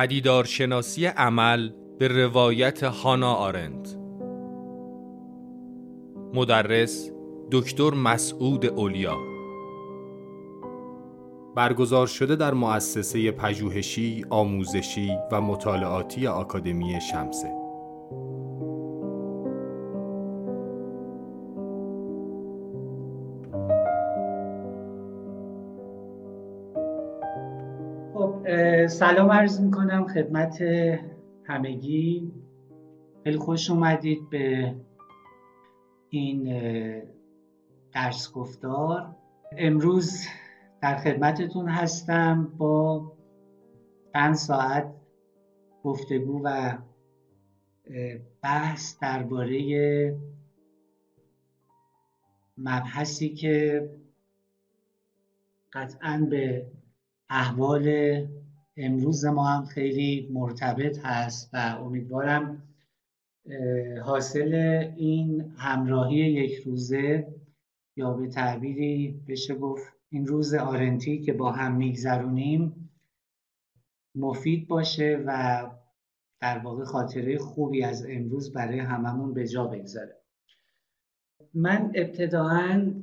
پدیدارشناسی عمل به روایت هانا آرند. مدرس دکتر مسعود اولیا. برگزار شده در مؤسسه پژوهشی، آموزشی و مطالعاتی آکادمی شمسه. سلام عرض می‌کنم خدمت همگی. خیلی خوش اومدید به این درس گفتار. امروز در خدمتتون هستم با چند ساعت گفتگو و بحث درباره مبحثی که قطعا به احوال امروز ما هم خیلی مرتبط هست و امیدوارم حاصل این همراهی یک روزه یا به تعبیری بشه گفت این روز آرنتی که با هم میگذرونیم مفید باشه و در واقع خاطره خوبی از امروز برای هممون به جا بگذاره. من ابتداعا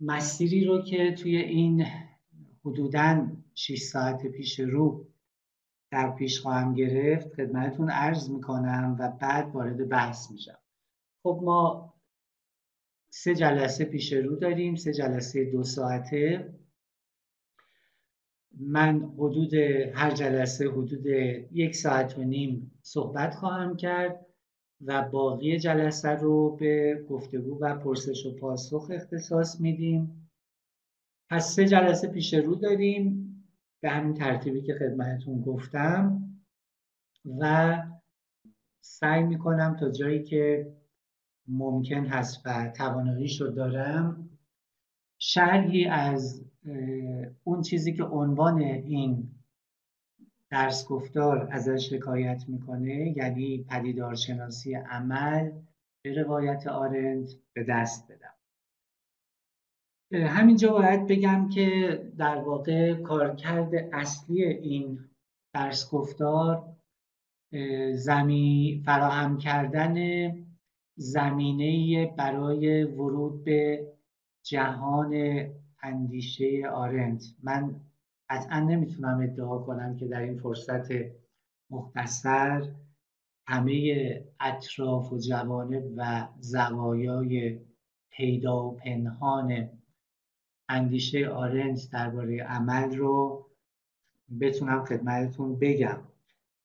مسیری رو که توی این حدوداً 6 ساعت پیش رو در پیش خواهم گرفت خدمتتون عرض می‌کنم و بعد وارد بحث میشم. خب ما سه جلسه پیش رو داریم سه جلسه دو ساعته. من حدود هر جلسه حدود یک ساعت و نیم صحبت خواهم کرد و باقی جلسه رو به گفتگو و پرسش و پاسخ اختصاص میدیم. پس سه جلسه پیش رو داریم. به همین ترتیبی که خدمتتون گفتم و سعی می‌کنم تا جایی که ممکن هست و تواناییش رو دارم شرحی از اون چیزی که عنوان این درس گفتار ازش حکایت می‌کنه یعنی پدیدارشناسی عمل به روایت آرند به دست بدم. همینجا باید بگم که در واقع کارکرد اصلی این درس گفتار زمین فراهم کردن زمینه برای ورود به جهان اندیشه آرنت. من قطعا نمی‌تونم ادعا کنم که در این فرصت مختصر همه اطراف و جوانب و زوایای پیدا و پنهان اندیشه آرنج درباره عمل رو بتونم خدمتتون بگم.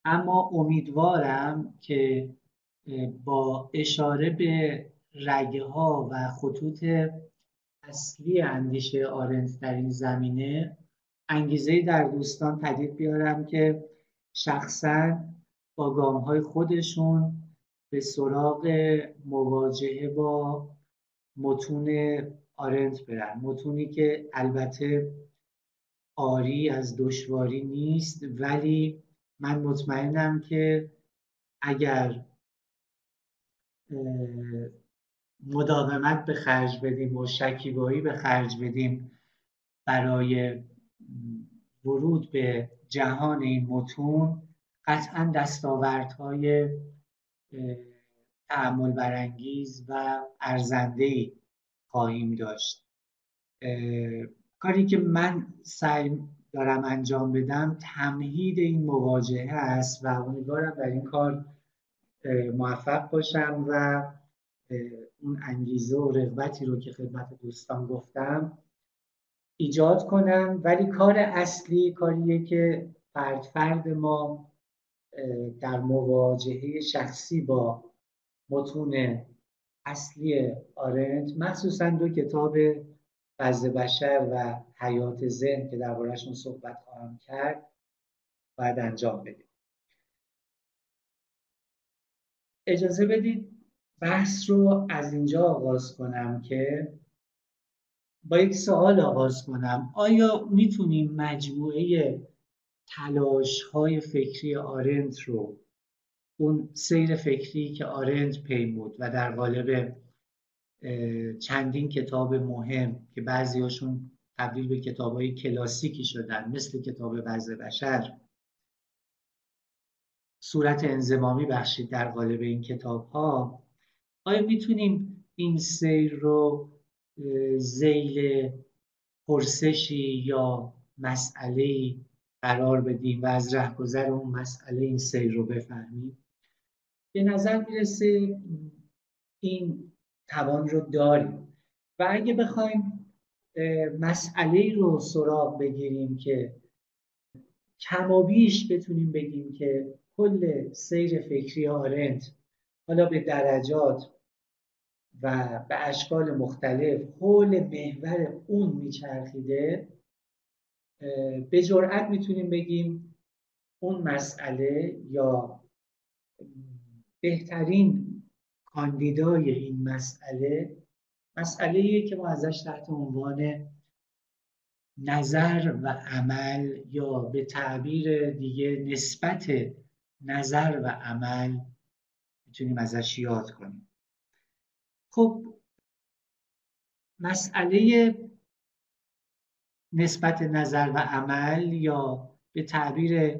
اما امیدوارم که با اشاره به رگه ها و خطوط اصلی اندیشه آرنت در این زمینه انگیزه در دوستان پدید بیارم که شخصا با گام های خودشون به سراغ مواجهه با متون آرنت برن. متونی که البته آری از دشواری نیست ولی من مطمئنم که اگر مداومت به خرج بدیم و شکیبایی به خرج بدیم برای ورود به جهان این متون قطعا دستاوردهای تعمل برانگیز و ارزنده‌ای خواهیم داشت. کاری که من سعی دارم انجام بدم تمهید این مواجهه است و امیدوارم در این کار موفق باشم و اون انگیزه و رغبتی رو که خدمت دوستان گفتم ایجاد کنم. ولی کار اصلی کاریه که فرد فرد ما در مواجهه شخصی با متون اصلی آرنت مخصوصا دو کتاب فضل بشر و حیات ذهن که دربارهشون صحبت خواهم کرد باید انجام بدیم. اجازه بدید بحث رو از اینجا آغاز کنم که با یک سوال آغاز کنم. آیا می‌تونیم مجموعه تلاش های فکری آرنت رو اون سیر فکری که آرنج پیمود و در قالب چندین کتاب مهم که بعضیاشون تبدیل به کتاب های کلاسیکی شدن مثل کتاب وضع بشر صورت انزمامی بخشید در قالب این کتاب ها آیا می‌تونیم این سیر رو زیل پرسشی یا مسئله قرار بدیم و از رهگذر اون مسئله این سیر رو بفهمیم؟ به نظر می‌رسه این توان رو داریم. و اگه بخوایم مسئله رو سراغ بگیریم که کمابیش بتونیم بگیم که کل سیر فکری آرنت حالا به درجات و به اشکال مختلف حول محور اون میچرخیده به جرأت می‌تونیم بگیم اون مسئله یا بهترین کاندیدای این مسئله مسئله که ما ازش تحت عنوان نظر و عمل یا به تعبیر دیگه نسبت نظر و عمل می‌تونیم ازش یاد کنیم. خب مسئله نسبت نظر و عمل یا به تعبیر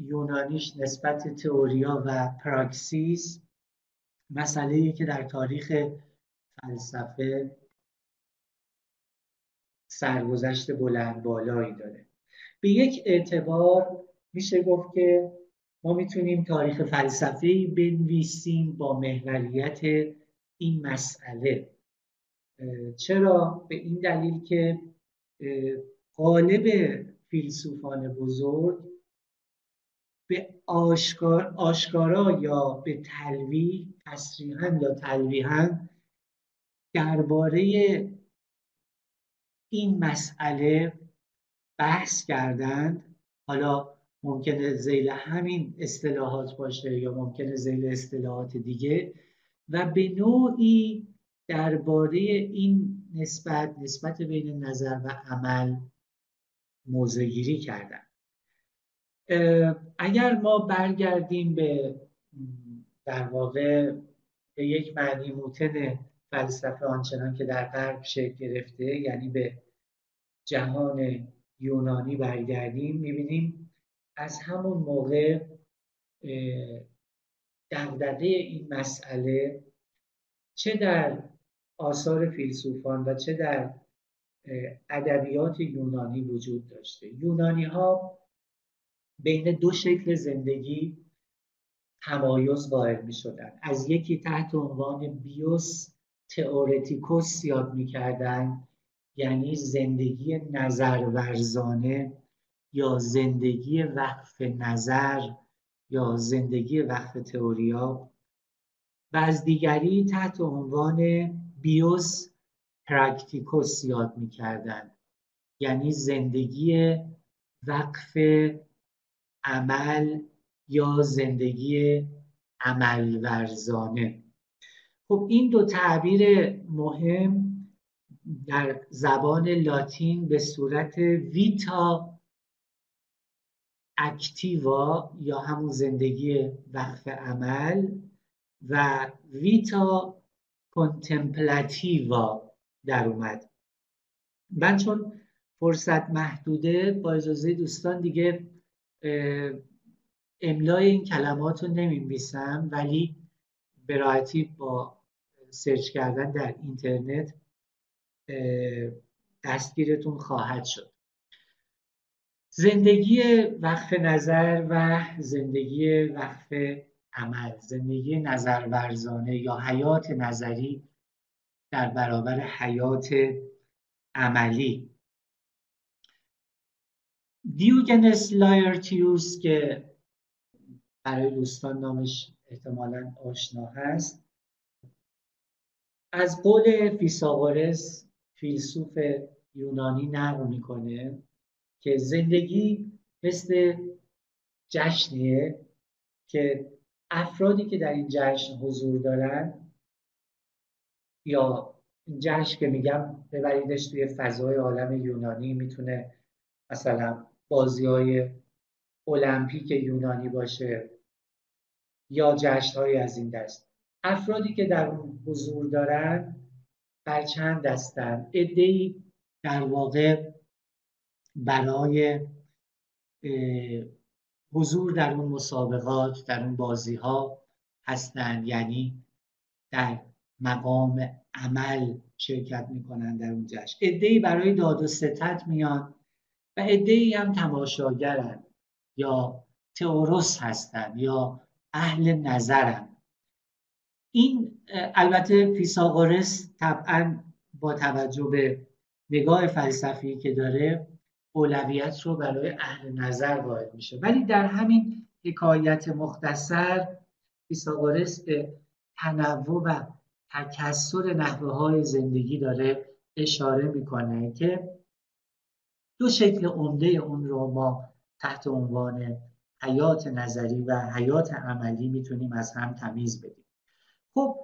یونانیش نسبت تئوریا و پراکسیس مسئله که در تاریخ فلسفه سرگذشت بلند بالایی داره. به یک اعتبار میشه گفت که ما می‌تونیم تاریخ فلسفه‌ای بنویسیم با محوریت این مسئله. چرا؟ به این دلیل که غالب فیلسوفان بزرگ به آشکار، آشکارا یا به تلویح تصریحا یا تلویحا درباره این مسئله بحث کردند. حالا ممکنه زیل همین اصطلاحات باشه یا ممکنه زیل اصطلاحات دیگه. و به نوعی درباره این نسبت نسبت بین نظر و عمل موضع گیری کردن اگر ما برگردیم به در واقع به یک معنی موتن فلسفه آنچنان که در غرب شکل گرفته یعنی به جهان یونانی برگردیم می‌بینیم از همون موقع دغدغه این مسئله چه در آثار فیلسوفان و چه در ادبیات یونانی وجود داشته. یونانی ها بین دو شکل زندگی تمایز قائل می شدن. از یکی تحت عنوان بیوس تئورتیکوس یاد می کردن. یعنی زندگی نظرورزانه یا زندگی وقف نظر یا زندگی وقف تئوریا و از دیگری تحت عنوان بیوس پرکتیکوس یاد می‌کردن یعنی زندگی وقف عمل یا زندگی عمل ورزانه خب این دو تعبیر مهم در زبان لاتین به صورت ویتا اکتیوا یا همون زندگی وقف عمل و ویتا کنتمپلاتیوا در اومد. من چون فرصت محدوده با اجازه دوستان دیگه املای این کلمات رو نمیمیسم ولی به راحتی با سرچ کردن در اینترنت دستگیرتون خواهد شد. زندگی وقف نظر و زندگی وقف عمل زندگی نظر ورزانه یا حیات نظری در برابر حیات عملی. دیوگنس لایرتیوس که برای دوستان نامش احتمالا آشنا هست از قول فیساغورس فیلسوف یونانی نقل می‌کنه که زندگی مثل جشنیه که افرادی که در این جشن حضور دارن یا این جشن که میگم ببریدش توی فضای عالم یونانی می‌تونه مثلا بازی های المپیک یونانی باشه یا جشن های از این دست. افرادی که در اون حضور دارن بر چند دستن ادهی در واقع برای حضور در اون مسابقات در اون بازی ها هستند یعنی در مقام عمل شرکت می‌کنن در اون جشن. ای برای داد و ستت میان. و ای هم تماشاگرن یا تئوروس هستن یا اهل نظرن. این البته فیساغورس طبعا با توجه به نگاه فلسفی که داره اولویت رو برای اهل نظر واحد میشه. ولی در همین حکایت مختصر فیساغورس به تنوع و تکسر نحوه های زندگی داره اشاره می‌کنه که دو شکل عمده اون رو ما تحت عنوان حیات نظری و حیات عملی می‌تونیم از هم تمیز بدیم. خب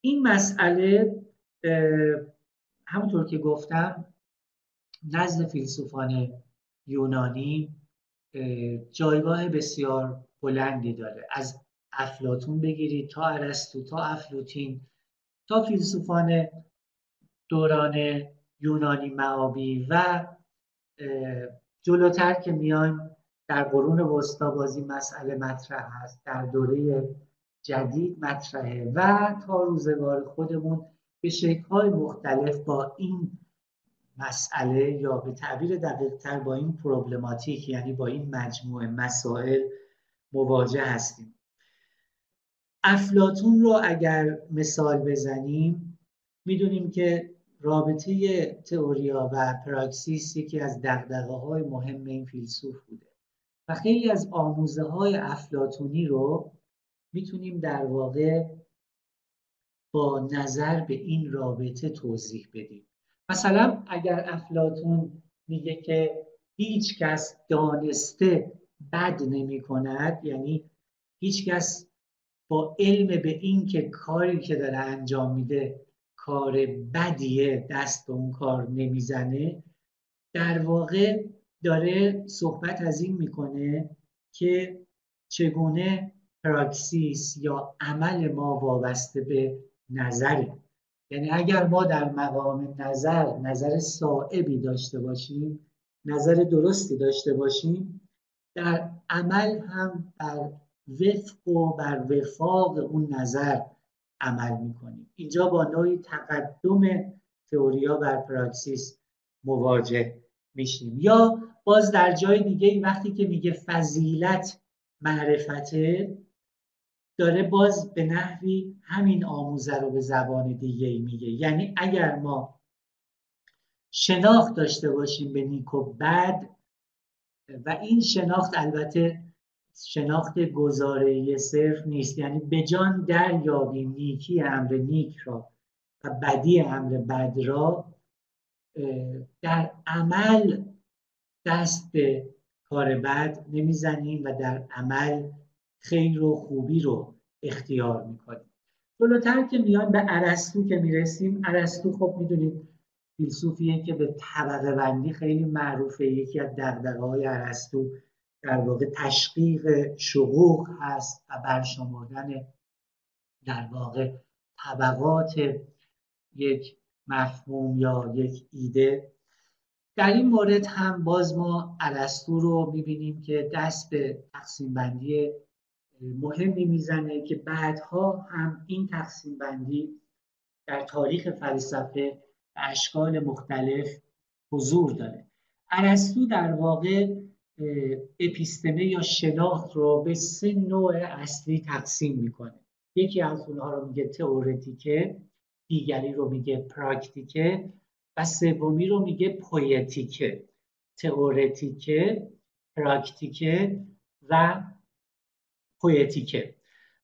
این مسئله همونطور که گفتم نزد فیلسوفان یونانی جایگاه بسیار بلندی داره. از افلاتون بگیرید تا ارسطو تا افلوتین تا فیلسوفان دوران یونانی معابی و جلوتر که میان در قرون وسطا بازی مسئله مطرح هست در دوره جدید مطرحه و تا روزگار خودمون به شکل‌های مختلف با این مسئله یا به تعبیر دقیق با این پروبلماتیک یعنی با این مجموعه مسائل مواجه هستیم. افلاتون رو اگر مثال بزنیم می‌دونیم که رابطه تئوریا و پراکسیس یکی از دقدقه های مهم این فیلسوف بوده. و خیلی از آموزه های افلاتونی رو می‌تونیم در واقع با نظر به این رابطه توضیح بدیم. مثلا اگر افلاتون میگه که هیچ کس دانسته بد نمی کند یعنی هیچ کس با علم به این که کاری که داره انجام میده کار بدیه دست به اون کار نمی‌زنه. در واقع داره صحبت از این می‌کنه که چگونه پراکسیس یا عمل ما وابسته به نظره. یعنی اگر ما در مقام نظر نظر صائبی داشته باشیم نظر درستی داشته باشیم در عمل هم بر وفق و بر وفاق اون نظر عمل می‌کنیم. اینجا با نوعی تقدم تئوریا بر پراکسیس مواجه میشیم. یا باز در جای دیگه وقتی که میگه فضیلت معرفته داره باز به نحوی همین آموزه رو به زبان دیگه میگه. یعنی اگر ما شناخت داشته باشیم به نیک و بد و این شناخت البته شناخت گزاره صرف نیست. یعنی به جان دریابیم نیکی امر نیک را و بدی امر بد را در عمل دست به کار بد نمی‌زنیم و در عمل خیر و خوبی رو اختیار می‌کنیم. جلوتر که میان به عرستو که می‌رسیم. عرستو خب می‌دونید فیلسوفیه که به طبقه بندی خیلی معروفه. یکی از دقدقه های عرستو در واقع تشقیق شقوق هست و برشمردن در واقع طبقات یک مفهوم یا یک ایده. در این مورد هم باز ما عرستو رو می‌بینیم که دست به تقسیم بندی مهمی می‌زنه که بعدها هم این تقسیم بندی در تاریخ فلسفه به اشکال مختلف حضور داره. ارسطو در واقع اپیستمه یا شناخت رو به سه نوع اصلی تقسیم می‌کنه. یکی از اونها رو میگه تئوریتیکه دیگری رو میگه پراکتیکه و سومی رو میگه پویتیکه. تئوریتیکه پراکتیکه و پویتیکه.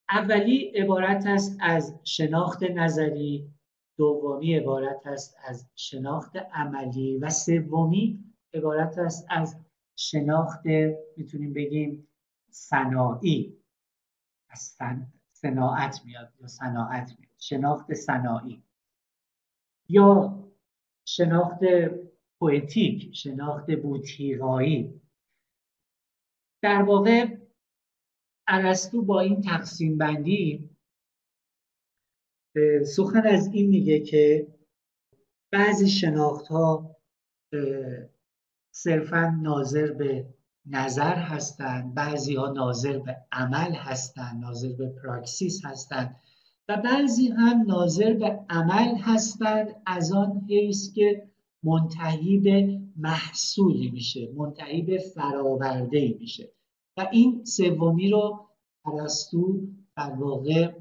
اولی عبارت است از شناخت نظری دومی عبارت است از شناخت عملی و سومی عبارت است از شناخت می‌تونیم بگیم صناعی. از صناعت میاد یا صناعت میاد. شناخت صناعی. یا شناخت پویتیک شناخت بوتیقایی. در واقع ارسطو با این تقسیم بندی سخن از این میگه که بعضی شناخت ها صرفا ناظر به نظر هستند بعضی ها ناظر به عمل هستند ناظر به پراکسیس هستند و بعضی هم ناظر به عمل هستند از آن حیث که منتهی به محصولی میشه منتهی به فراورده میشه. و این سومی رو ارسطو در واقع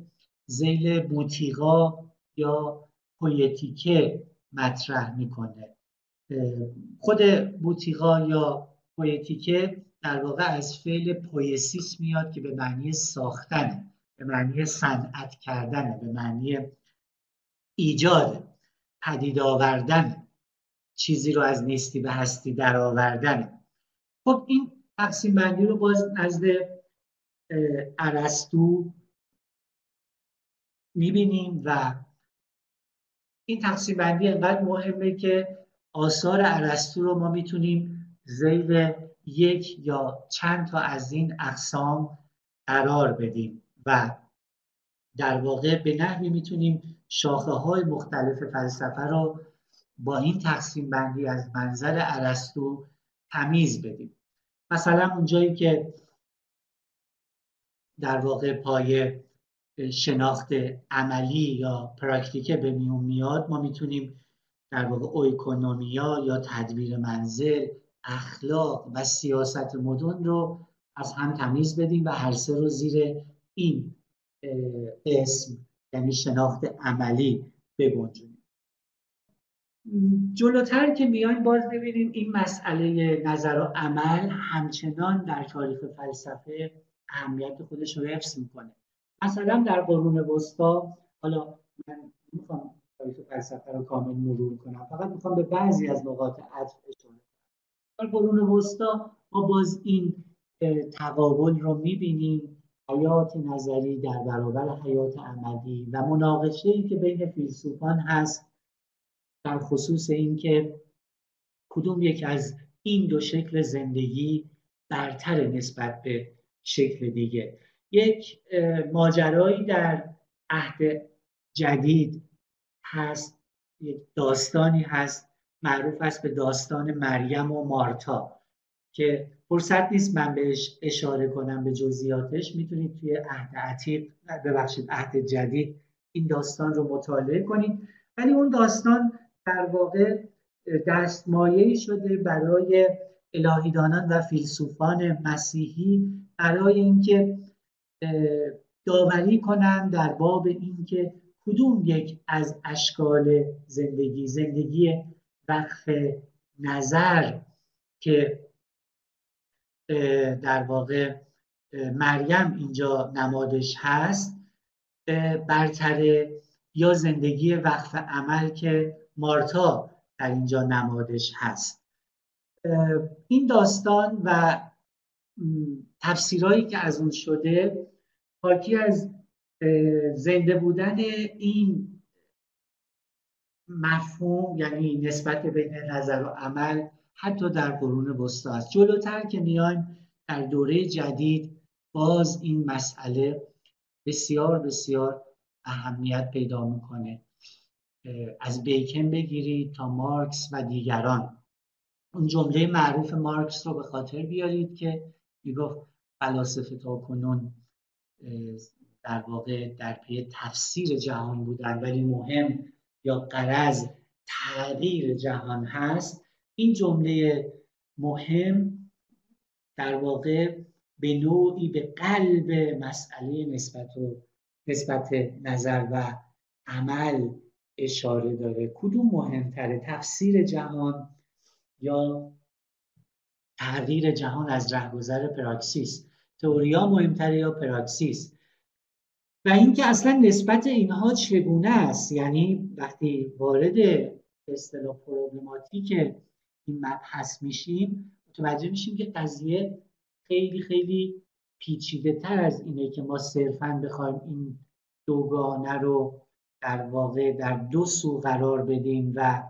زیل بوتیقا یا پویتیکه مطرح می‌کنه. خود بوتیقا یا پویتیکه در واقع از فعل پویسیس میاد که به معنی ساختن به معنی صنعت کردن به معنی ایجاد پدید آوردن چیزی رو از نیستی به هستی در آوردن. خب این تقسیم بندی رو باز نزد ارسطو می‌بینیم و این تقسیم بندی انقدر مهمه که آثار ارسطو رو ما می‌تونیم زیل یک یا چند تا از این اقسام قرار بدیم و در واقع به نحوی می‌تونیم شاخه های مختلف فلسفه رو با این تقسیم بندی از منظر ارسطو تمیز بدیم. مثلا اونجایی که در واقع پای شناخت عملی یا پراکتیکه به میون میاد ما می‌تونیم در واقع اویکونومیا یا تدبیر منزل اخلاق و سیاست مدن رو از هم تمیز بدیم و هر سه رو زیر این اسم یعنی شناخت عملی بگنجونیم. جلوتر که میایم باز ببینیم این مسئله نظر و عمل همچنان در تاریخ فلسفه اهمیت خودش رو حفظ می‌کنه. مثلا در قرون وسطا حالا من می‌خوام تاریخ فلسفه رو کامل مرور کنم. فقط می‌خوام به بعضی از نقاط عطف اشاره در قرون وسطا ما باز این تقابل رو می‌بینیم. حیات نظری در برابر حیات عملی و مناقشه ای که بین فیلسوفان هست در خصوص اینکه کدوم یک از این دو شکل زندگی برتر نسبت به شکل دیگه. یک ماجرایی در عهد جدید هست یک داستانی هست معروف است به داستان مریم و مارتا که فرصت نیست من بهش اشاره کنم به جزئیاتش. می‌تونید توی عهد عتیق ببخشید عهد جدید این داستان رو مطالعه کنید. ولی اون داستان در واقع دستمایه شده برای الهیدانان و فیلسوفان مسیحی برای اینکه داوری کنند در باب اینکه کدوم یک از اشکال زندگی؟ زندگی وقف نظر که در واقع مریم اینجا نمادش هست برتره یا زندگی وقف عمل که مارتا در اینجا نمادش هست. این داستان و تفسیرهایی که از اون شده حاکی از زنده بودن این مفهوم یعنی نسبت بین نظر و عمل حتی در قرون وسطا است. جلوتر که میایم در دوره جدید باز این مسئله بسیار بسیار اهمیت پیدا می‌کنه. از بیکن بگیرید تا مارکس و دیگران. اون جمله معروف مارکس رو به خاطر بیارید که می‌گفت فلاسفه تا کنون در واقع در پی تفسیر جهان بودن ولی مهم یا قرض تغییر جهان هست. این جمله مهم در واقع به نوعی به قلب مسئله نسبت و نسبت نظر و عمل اشاره داره. کدوم مهمتره؟ تفسیر جهان یا تغییر جهان از رهگذر پراکسیس؟ تئوریا مهمتره یا پراکسیس؟ و اینکه اصلا نسبت اینها چگونه است؟ یعنی وقتی وارد اصطلاح پروبلماتیک این مبحث میشیم متوجه میشیم که قضیه خیلی خیلی پیچیده تر از اینه که ما صرفا بخوایم این دوگانه رو در واقع در دو سو قرار بدیم و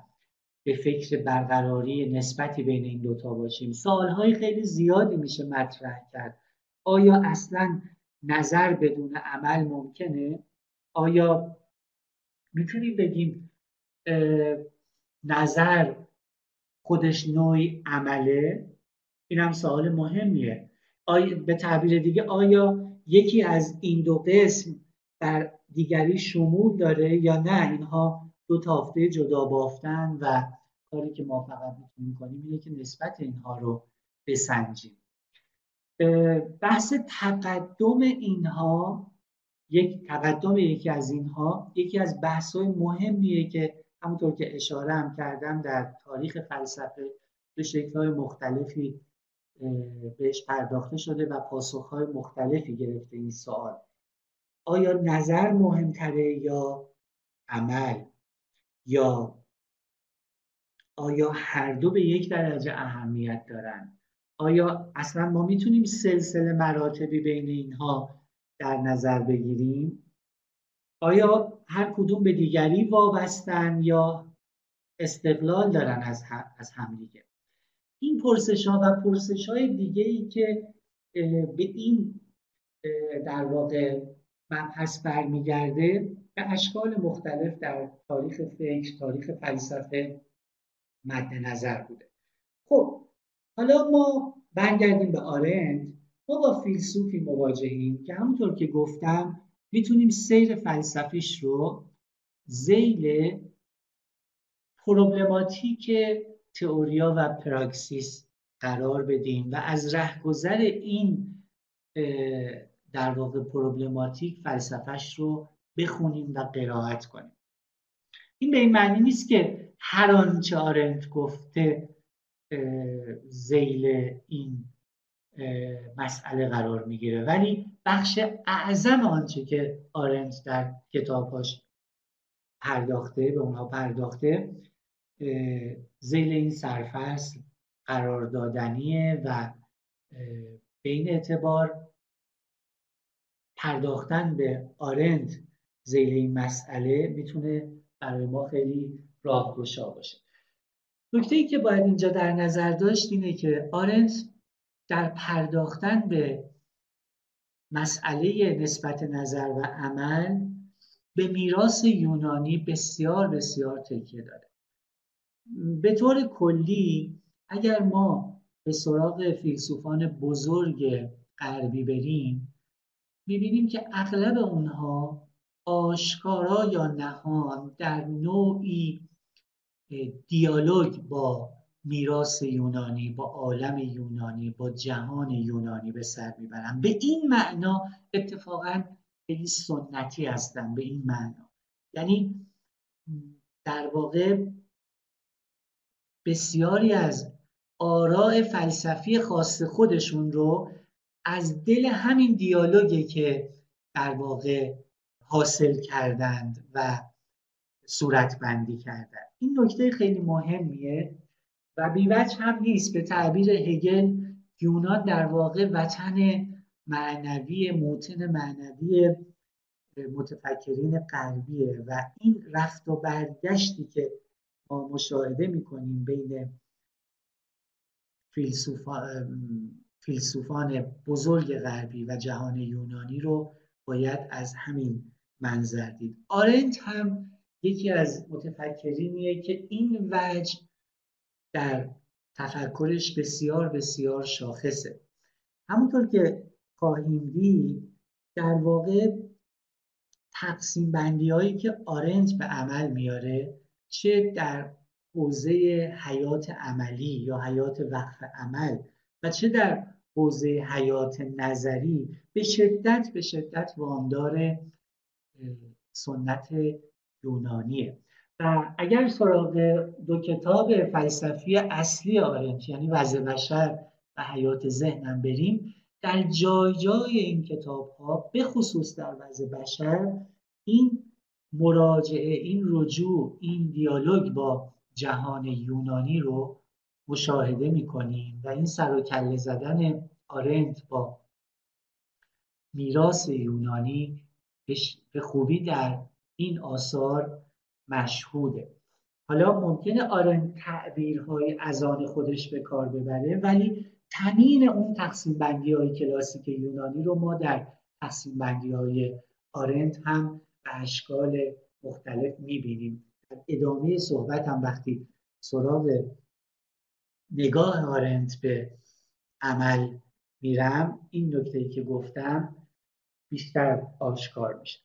به فکر برقراری نسبتی بین این دوتا باشیم. سالهای خیلی زیادی میشه مطرح کرد. آیا اصلا نظر بدون عمل ممکنه؟ آیا می‌تونیم بگیم نظر خودش نوعی عمله؟ این هم سوال مهمیه. آیا به تعبیر دیگه آیا یکی از این دو قسم در دیگری شمول داره یا نه؟ اینها دو تافته جدا بافتن و کاری که ما فقط می‌تونیم کنیم اینه که نسبت اینها رو بسنجیم. بحث تقدم اینها یک تقدم یکی از اینها یکی از بحث های مهمیه که همونطور که اشاره هم کردم در تاریخ فلسفه به شکل های مختلفی بهش پرداخته شده و پاسخ های مختلفی گرفته این سوال. آیا نظر مهمتره یا عمل؟ یا آیا هر دو به یک درجه اهمیت دارن؟ آیا اصلا ما می‌تونیم سلسله مراتبی بین اینها در نظر بگیریم؟ آیا هر کدوم به دیگری وابستن یا استقلال دارن از, از همدیگه؟ این پرسش ها و پرسش های دیگه ای که به این در واقع مبحث برمیگرده به اشکال مختلف در تاریخ فکر تاریخ فلسفه مد نظر بوده. خب حالا ما برگردیم به آرند ما با فیلسوفی مواجهیم که همونطور که گفتم می‌تونیم سیر فلسفیش رو زیل پروبلماتیک تئوریا و پراکسیس قرار بدیم و از رهگذر این در واقع پروبلماتیک فلسفهش رو بخونیم و قرائت کنیم. این به این معنی نیست که هر آنچه آرنت گفته زیل این مسئله قرار می‌گیره. ولی بخش اعظم آنچه که آرنت در کتابهاش پرداخته به اونها پرداخته زیل این سرفصل قرار دادنیه و به این اعتبار پرداختن به آرنت زیل این مسئله می‌تونه برای ما خیلی راهگشا باشه. نکته ای که باید اینجا در نظر داشت اینه که آرنت در پرداختن به مسئله نسبت نظر و عمل به میراث یونانی بسیار بسیار تکیه داره. به طور کلی اگر ما به سراغ فیلسوفان بزرگ غربی بریم می‌بینیم که اغلب اونها آشکارا یا نهان در نوعی دیالوگ با میراث یونانی با عالم یونانی با جهان یونانی به سر می‌برن به این معنا اتفاقا خیلی سنتی هستن به این معنا. یعنی در واقع بسیاری از آراء فلسفی خاص خودشون رو از دل همین دیالوگی که در واقع حاصل کردند و صورت بندی کردند این نکته خیلی مهمیه و بیوچ هم نیست. به تعبیر هگل یونان در واقع وطن معنوی موتن معنوی متفکرین غربیه و این رفت و برگشتی که ما مشاهده می‌کنیم بین فیلسوفان بزرگ غربی و جهان یونانی رو باید از همین منظر دید. آرنت هم یکی از متفکرینیه که این وجه در تفکرش بسیار بسیار شاخصه. همونطور که خواهیم دید در واقع تقسیم بندی هایی که آرنت به عمل میاره چه در حوزه حیات عملی یا حیات وقف عمل و چه در حوزه حیات نظری به شدت به شدت وامدار سنت یونانیه. و اگر سراغ دو کتاب فلسفی اصلی آرنت یعنی وضع بشر و حیات ذهنم بریم در جای جای این کتاب ها به خصوص در وضع بشر این مراجعه این رجوع این دیالوگ با جهان یونانی رو مشاهده می‌کنیم و این سر و کله زدن آرنت با میراث یونانی به خوبی در این آثار مشهوده. حالا ممکنه آرن تعبیرهای از آن خودش به کار ببره ولی تنین اون تقسیم بندی های کلاسیک یونانی رو ما در تقسیم بندی های آرنت هم به اشکال مختلف می‌بینیم. در ادامه صحبت هم وقتی سراغ نگاه آرنت به عمل میرم این نکته که گفتم بیشتر آشکار میشه.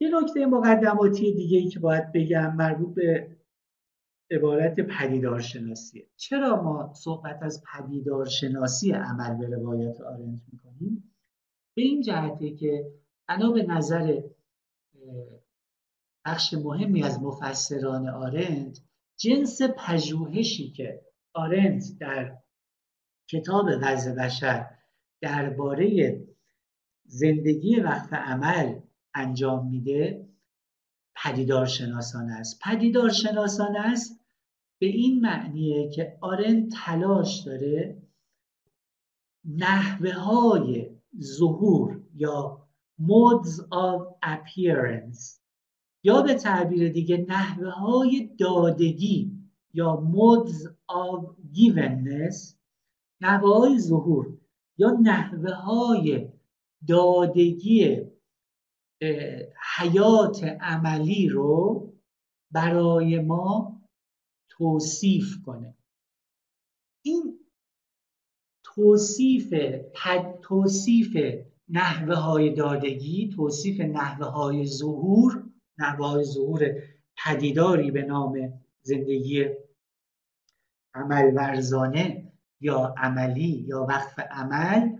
یه نکته مقدماتی دیگه ای که باید بگم مربوط به عبارت پدیدارشناسیه. چرا ما صحبت از پدیدارشناسی عمل به روایت آرنت می‌کنیم؟ به این جهته که بنا به نظر بخش مهمی از مفسران آرنت جنس پژوهشی که آرنت در کتاب وضع بشر درباره زندگی وقت عمل انجام میده پدیدار شناسانه است. پدیدار شناسانه است به این معنیه که آرن تلاش داره نحوه های ظهور یا modes of appearance یا به تعبیر دیگه نحوه های دادگی یا modes of givenness نحوه های ظهور یا نحوه های دادگی حیات عملی رو برای ما توصیف کنه. این توصیف توصیف نحوه های دادگی توصیف نحوه های ظهور نحوه های ظهور پدیداری به نام زندگی عمل ورزانه یا عملی یا وقف عمل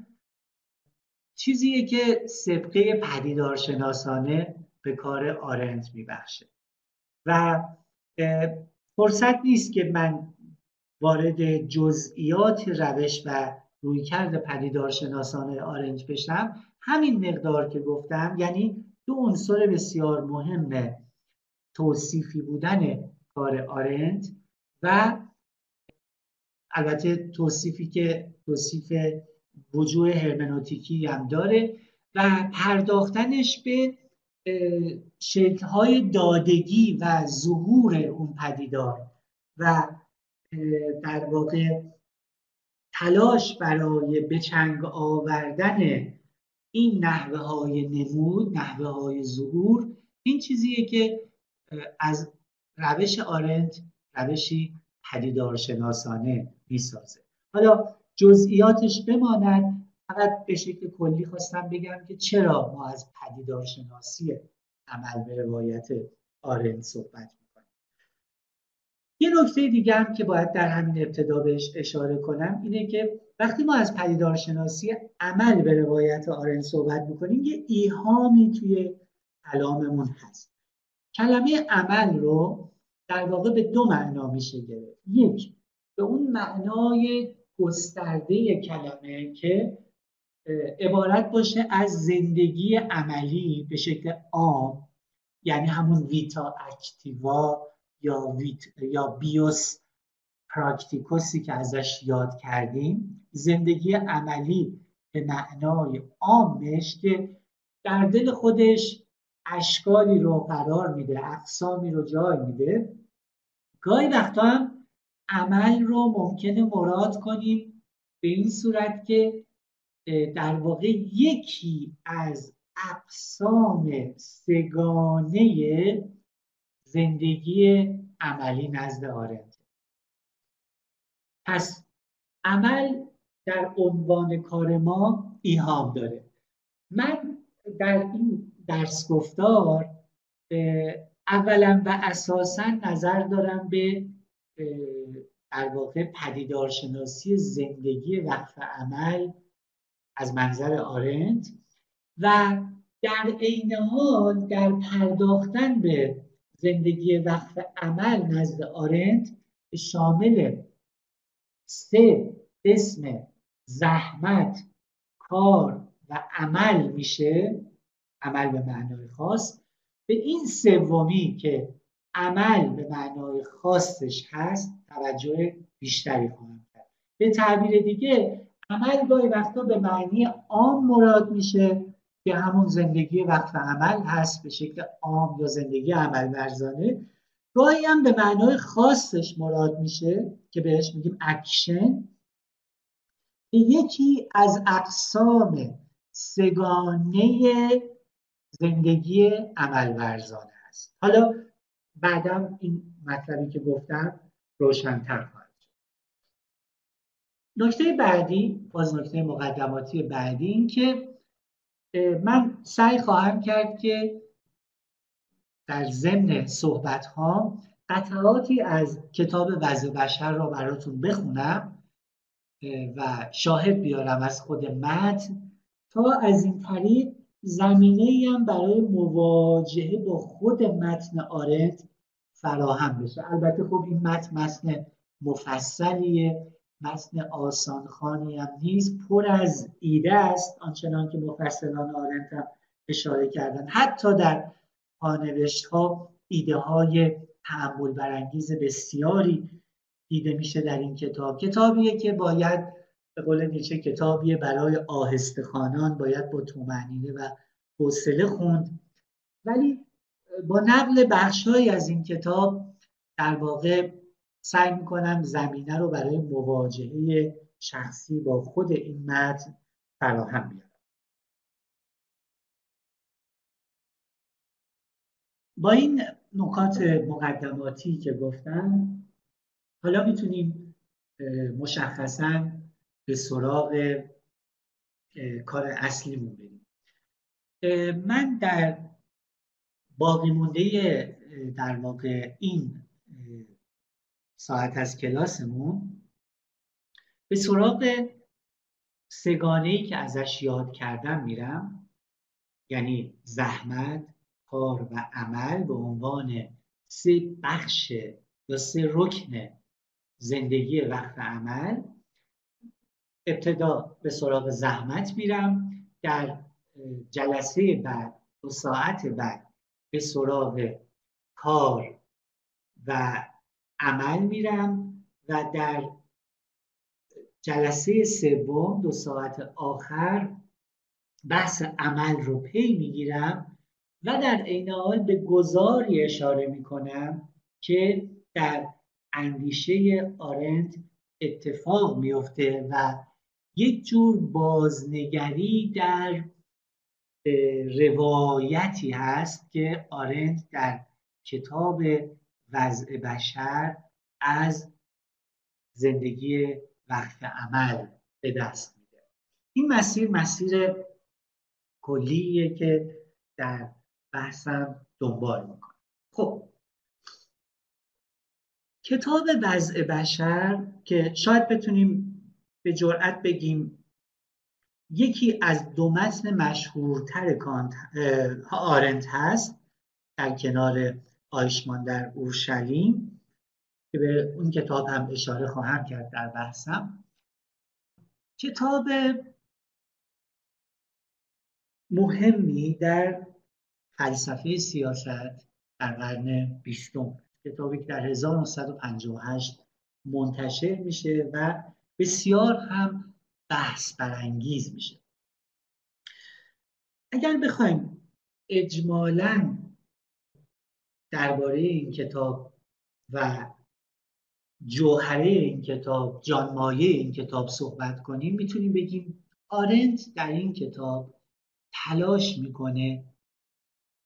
چیزیه که سبقه پدیدارشناسانه به کار آرنت میبخشه. و فرصت نیست که من وارد جزئیات روش و رویکرد پدیدارشناسانه آرنج بشم. همین مقدار که گفتم یعنی دو عنصر بسیار مهم توصیفی بودن کار آرنت و البته توصیفی که توصیف وجوه هرمنوتیکی هم داره و پرداختنش به شکلهای دادگی و ظهور اون پدیدار و در واقع تلاش برای بچنگ آوردن این نحوه های نمود نحوه های ظهور این چیزیه که از روش آرنت روشی پدیدارشناسانه می‌سازه. حالا جزئیاتش بماند فقط به شکل کلی خواستم بگم که چرا ما از پدیدارشناسی عمل به روایت آرند صحبت می‌کنیم. یه نکته دیگه هم که باید در همین ابتدا بهش اشاره کنم اینه که وقتی ما از پدیدارشناسی عمل به روایت آرند صحبت می‌کنیم یه ایهامی توی کلاممون هست. کلمه عمل رو در واقع به دو معنا میشه گرفت. یک به اون معنای گسترده کلمه که عبارت باشه از زندگی عملی به شکل عام یعنی همون ویتا اکتیوا یا, ویت یا بیوس پراکتیکوسی که ازش یاد کردیم. زندگی عملی به معنای عامش که در دل خودش اشکالی رو قرار میده اقسامی رو جای میده. گاهی وقتا هم عمل رو ممکنه مراد کنیم به این صورت که در واقع یکی از اقسام سگانه زندگی عملی نزد آرنت پس عمل در عنوان کار ما ایهام داره. من در این درس گفتار اولا و اساسا نظر دارم به در واقع پدیدارشناسی زندگی وقف عمل از منظر آرنت و در عین حال در پرداختن به زندگی وقف عمل نزد آرنت شامل سه اسم زحمت کار و عمل میشه عمل به معنای خاص به این سومی که عمل به معنای خاصش هست توجه بیشتری خواهم کرد. به تعبیر دیگه عمل گاهی وقتا به معنی عام مراد میشه که همون زندگی وقت عمل هست به شکل عام یا زندگی عمل ورزانه. گاهی هم به معنای خاصش مراد میشه که بهش میگیم اکشن. که یکی از اقسام سگانه زندگی عمل ورزانه هست حالا بعدم این مطلبی که گفتم روشنتر خواهد نکته بعدی باز نکته مقدماتی بعدی این که من سعی خواهم کرد که در ضمن صحبت ها قطعاتی از کتاب وضع بشر را براتون بخونم و شاهد بیارم از خود متن تا از این طریق زمینه هم برای مواجهه با خود متن آرنت فراهم بشه. البته خب این متن متن مفصلیه متن آسانخانی هم نیست پر از ایده است آنچنان که مفصلان آرنت هم اشاره کردن. حتی در پانوشت ها ایده های تحمل برانگیز بسیاری دیده میشه در این کتاب. کتابیه که باید به قول نیچه کتابیه برای آهسته خانان باید با تومنینه و حوصله خوند. ولی با نقل بخشهایی از این کتاب در واقع سعی می‌کنم زمینه رو برای مواجهه شخصی با خود این متن فراهم بیارم. با این نکات مقدماتی که گفتم حالا می‌تونیم مشخصا به سراغ کار اصلیمون بریم. من در باقی مونده در واقع این ساعت از کلاسمون به سراغ سگانه ای که ازش یاد کردم میرم. یعنی زحمت کار و عمل به عنوان سه بخش یا سه رکن زندگی وقت عمل. ابتدا به سراغ زحمت میرم. در جلسه بعد دو ساعت بعد به سراغ کار و عمل میرم و در جلسه سوم دو ساعت آخر بحث عمل رو پی می‌گیرم و در عین حال به گذاری اشاره می‌کنم که در اندیشه آرنت اتفاق میفته و یک جور بازنگری در روایتی هست که آرنت در کتاب وضع بشر از زندگی وقت عمل به دست میده. این مسیر مسیر کلیه که در بحثم دنبال می‌کنه خب کتاب وضع بشر که شاید بتونیم به جرأت بگیم یکی از دو متن مشهورتر کانت آرنت هست در کنار آیشمان در اورشلیم که به اون کتاب هم اشاره خواهم کرد در بحثم. کتاب مهمی در فلسفه سیاست در قرن بیستم. کتابی که در 1958 منتشر میشه و بسیار هم بحث برانگیز میشه. اگر بخوایم اجمالا درباره این کتاب و جوهره این کتاب جانمایه این کتاب صحبت کنیم می‌تونیم بگیم آرنت در این کتاب تلاش می‌کنه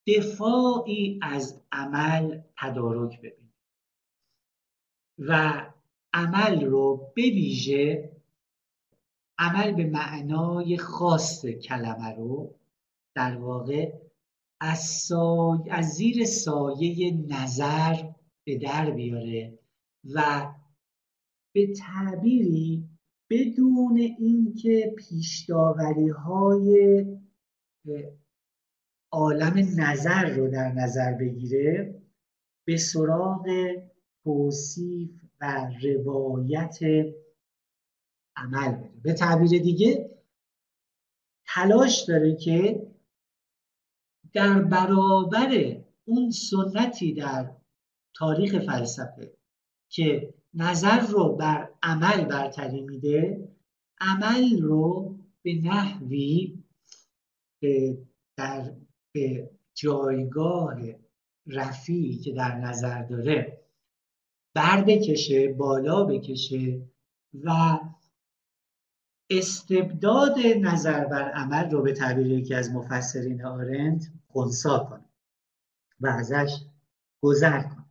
دفاعی از عمل تدارک ببینه. و عمل رو بویژه عمل به معنای خاص کلمه رو در واقع از, سای... از زیر سایه نظر به در بیاره و به تعبیری بدون اینکه پیشداوری های عالم نظر رو در نظر بگیره به سراغ توصیف و روایت عمل بره به تعبیر دیگه تلاش داره که در برابر اون سنتی در تاریخ فلسفه که نظر رو بر عمل برتری میده عمل رو به نحوی در به جایگاه رفیعی که در نظر داره بر بکشه بالا بکشه و استبداد نظر بر عمل رو به تعبیر یکی از مفسرین آرند خونسا کنه و ازش گذر کنه.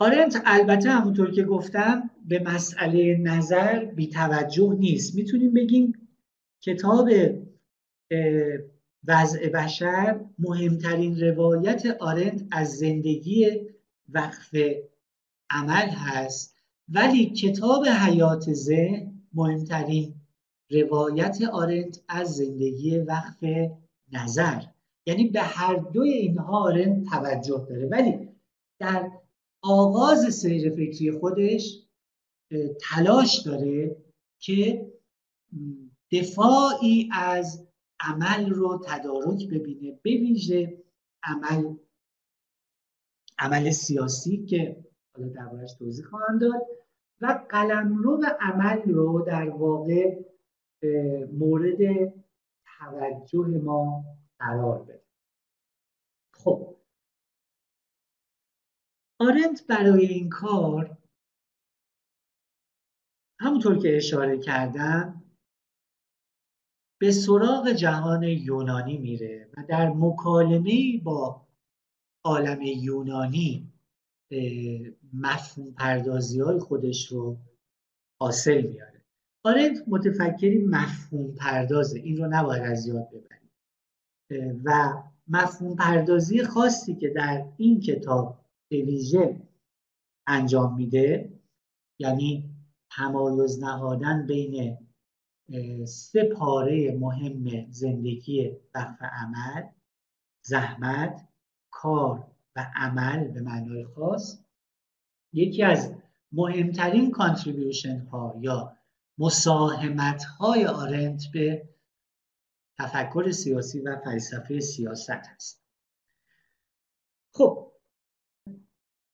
آرنت البته همونطور که گفتم به مسئله نظر بی توجه نیست. می‌تونیم بگیم کتاب وضع بشر مهمترین روایت آرنت از زندگی وقف عمل هست. ولی کتاب حیات ذهن مهمترین روایت آرنت از زندگی وقف نظر. یعنی به هر دوی اینها آرنت توجه داره. ولی در آغاز سیر فکری خودش تلاش داره که دفاعی از عمل رو تدارک ببینه بویژه عمل عمل سیاسی که حالا دربارش توضیح خواهم داد و قلمرو و عمل رو در واقع مورد توجه ما قرار بده. خب. آرنت برای این کار همونطور که اشاره کردم به سراغ جهان یونانی میره و در مکالمه با عالم یونانی مفهوم پردازی های خودش رو حاصل میاره آرنت متفکری مفهوم پردازه این رو نباید از یاد ببرید و مفهوم پردازی خاصی که در این کتاب ویژه انجام میده یعنی تمایز نهادن بین سه پاره مهم زندگی وقف عمل زحمت کار و عمل به معنای خاص یکی از مهمترین کانتریبیوشن ها یا مساهمت های آرنت به تفکر سیاسی و فلسفه سیاست هست. خب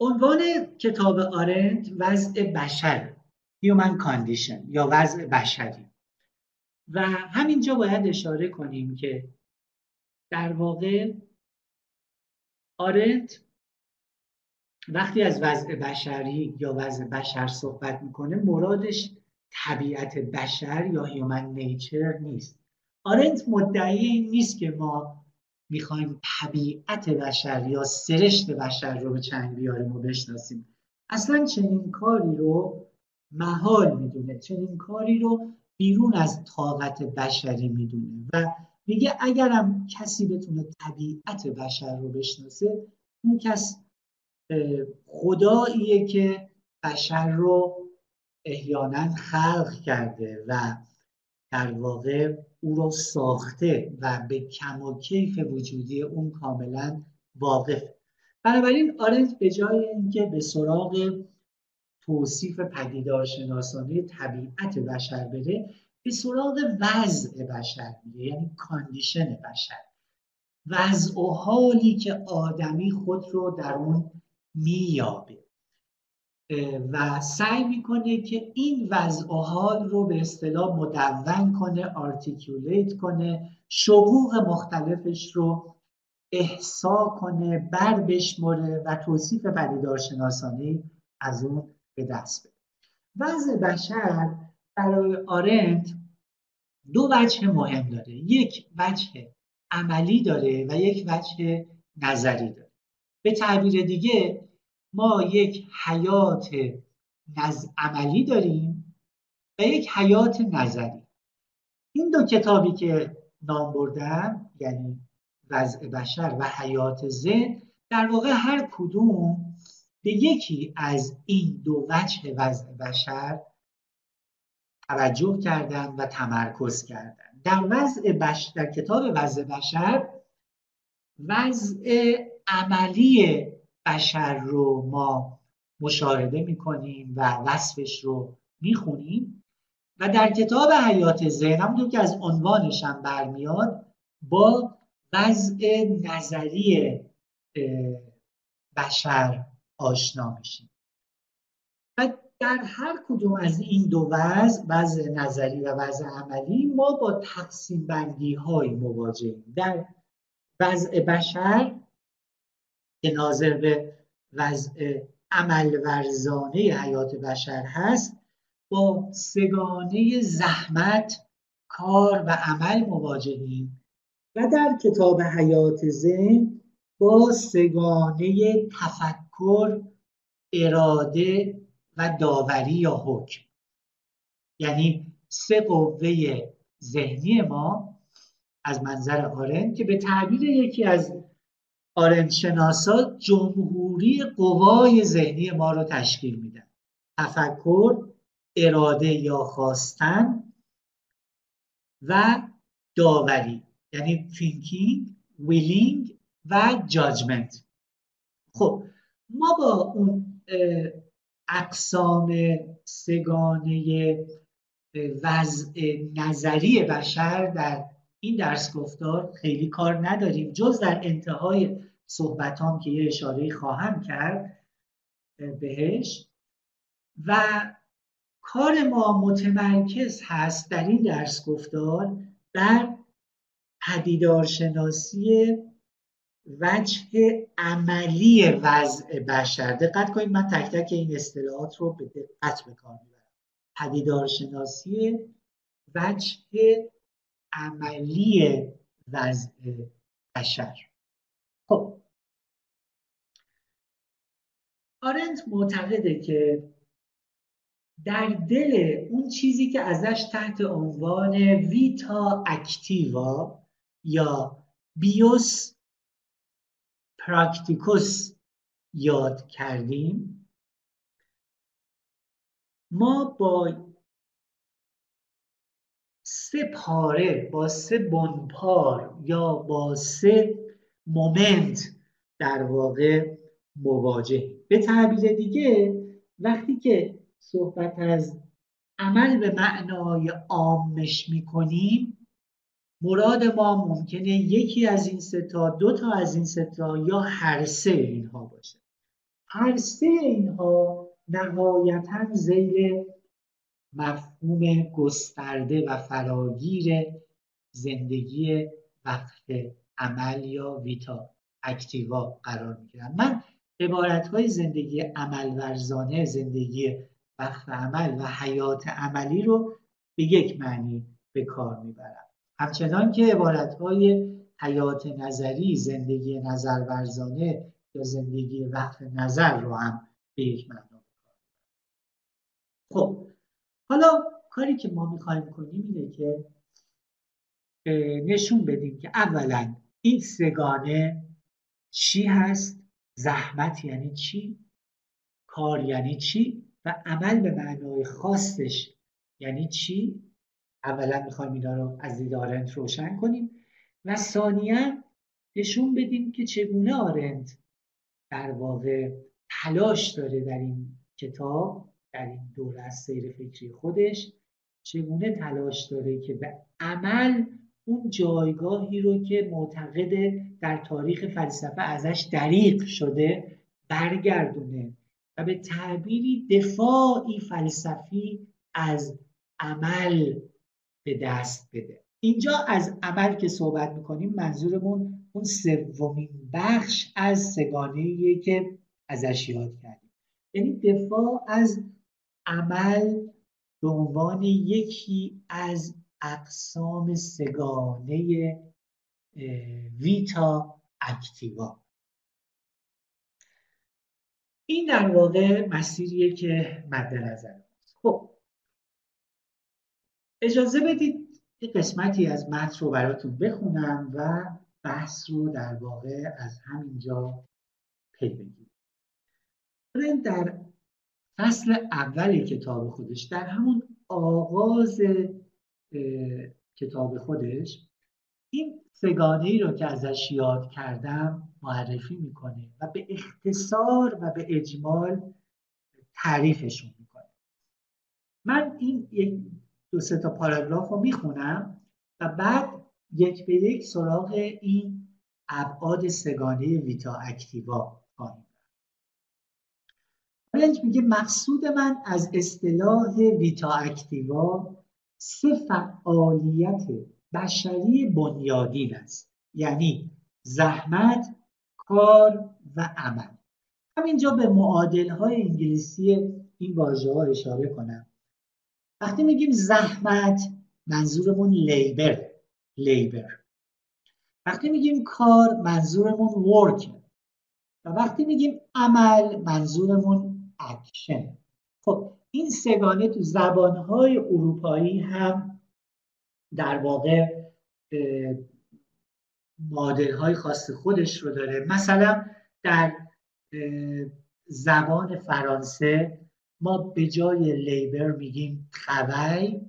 عنوان کتاب آرنت وضع بشر Human Condition یا وضع بشری. و همینجا باید اشاره کنیم که در واقع آرنت وقتی از وضع بشری یا وضع بشر صحبت می‌کنه مرادش طبیعت بشر یا هیومن نیچر نیست. آرنت مدعی نیست که ما می‌خوایم طبیعت بشر یا سرشت بشر رو به چنگ بیاریم و بشناسیم. اصلا چنین کاری رو محال می‌دونه. چنین کاری رو بیرون از طاقت بشری می‌دونه و میگه اگرم کسی بتونه طبیعت بشر رو بشناسه اون کس خداییه که بشر رو احیانا خلق کرده و در واقع او رو ساخته و به کم و کیف وجودی اون کاملا واقف. بنابراین آرنت به جای اینکه به سراغ توصیف پدیدارشناسانه طبیعت بشر بره به سراغ وضع بشر میره یعنی کاندیشن بشر. وضع و حالی که آدمی خود رو در اون میابه و سعی می‌کنه که این وضع و حال رو به اصطلاح مدون کنه آرتیکولیت کنه شقوق مختلفش رو احسا کنه بر بشمره و توصیف پدیدارشناسانه از اون به دست بده. وضع بشر برای آرنت دو وجه مهم داره. یک وجه عملی داره و یک وجه نظری داره. به تعبیر دیگه ما یک حیات نز... عملی داریم و یک حیات نظری. این دو کتابی که نام بردم یعنی وضع بشر و حیات ذهن در واقع هر کدوم به یکی از این دو وجه وضع بشر توجه کردن و تمرکز کردن. در وضع بش... در کتاب وضع بشر وضع عملی بشر رو ما مشاهده می‌کنیم و وصفش رو می‌خونیم. و در کتاب حیات ذهن همونطور که از عنوانش هم برمیاد با وضع نظری بشر آشنا میشیم. در هر کدوم از این دو وضع وضع نظری و وضع عملی ما با تقسیم بندی های مواجهیم. در وضع بشر که ناظر به وضع عمل ورزانه حیات بشر هست با سگانه زحمت کار و عمل مواجهیم. و در کتاب حیات ذهن با سگانه تفکر اراده و داوری یا حکم. یعنی سه قوه ذهنی ما از منظر آرند که به تعبیر یکی از آرند شناسا جمهوری قوای ذهنی ما رو تشکیل میدن. تفکر اراده یا خواستن و داوری. یعنی thinking, willing و judgment. خب ما با اون اقسام سگانه وضع نظری بشر در این درس گفتار خیلی کار نداریم. جز در انتهای صحبتام که یه اشاره خواهم کرد بهش. و کار ما متمرکز هست در این درس گفتار در پدیدارشناسی وجه عملی وضع بشر. دقت کنید من تک تک این اصطلاحات رو به دقت به کار می‌برم. پدیدارشناسی وجه عملی وضع بشر. خب. آرنت معتقده که در دل اون چیزی که ازش تحت عنوان ویتا اکتیوا یا بیوس پراکتیکوس یاد کردیم. ما با سه پاره با سه بنپار یا با سه مومنت در واقع مواجه. به تعبیر دیگه وقتی که صحبت از عمل به معنای عامش می‌کنیم مراد ما ممکنه یکی از این ستا دو تا از این ستا یا هر سه اینها باشه. هر سه اینها نهایتا زیر مفهوم گسترده و فراگیر زندگی وقت عمل یا ویتا اکتیوا قرار می‌گیرم من عبارت های زندگی عمل ورزانه زندگی وقت عمل و حیات عملی رو به یک معنی به کار می‌برم. همچنان که عبارت های حیات نظری زندگی نظر ورزانه یا زندگی وقت نظر رو هم به یک معنا خب حالا کاری که ما می‌خوایم کنیم اینه که نشون بدیم که اولا این سگانه چی هست؟ زحمت یعنی چی؟ کار یعنی چی؟ و عمل به معنای خاصش یعنی چی؟ اولا می‌خوایم اینا رو از دید آرنت روشن کنیم و ثانیا نشون بدیم که چگونه آرنت در واقع تلاش داره در این کتاب در این دوره از سیر فکری خودش چگونه تلاش داره که به عمل اون جایگاهی رو که معتقد در تاریخ فلسفه ازش دریق شده برگردونه و به تعبیری دفاعی فلسفی از عمل به دست بده. اینجا از عمل که صحبت می‌کنیم منظورمون اون سومین بخش از سگانه که ازش یاد کردیم. یعنی دفاع از عمل به عنوان یکی از اقسام سگانه ویتا اکتیوا. این در واقع مسیریه که مد نظر خب اجازه بدید یه قسمتی از متن رو براتون بخونم و بحث رو در واقع از همینجا پی بگیریم در فصل اول کتاب خودش در همون آغاز کتاب خودش این سگانه ای رو که ازش یاد کردم معرفی می‌کنه و به اختصار و به اجمال تعریفشون می‌کنه. من این یک دو سه تا پاراگراف رو می‌خونم و بعد یک به یک سراغ این ابعاد سگانه ویتا اکتیوا خواهیم برنج میگه مقصود من از اصطلاح ویتا اکتیوا سه فعالیت بشری بنیادین است یعنی زحمت کار و عمل. همینجا به معادل های انگلیسی این واژه ها اشاره کنم. وقتی میگیم زحمت منظورمون labor labor. وقتی میگیم کار منظورمون work و وقتی میگیم عمل منظورمون اکشن خب این سگانه تو زبانهای اروپایی هم در واقع معادل های خاص خودش رو داره. مثلا در زبان فرانسه ما به جای labor میگیم خوی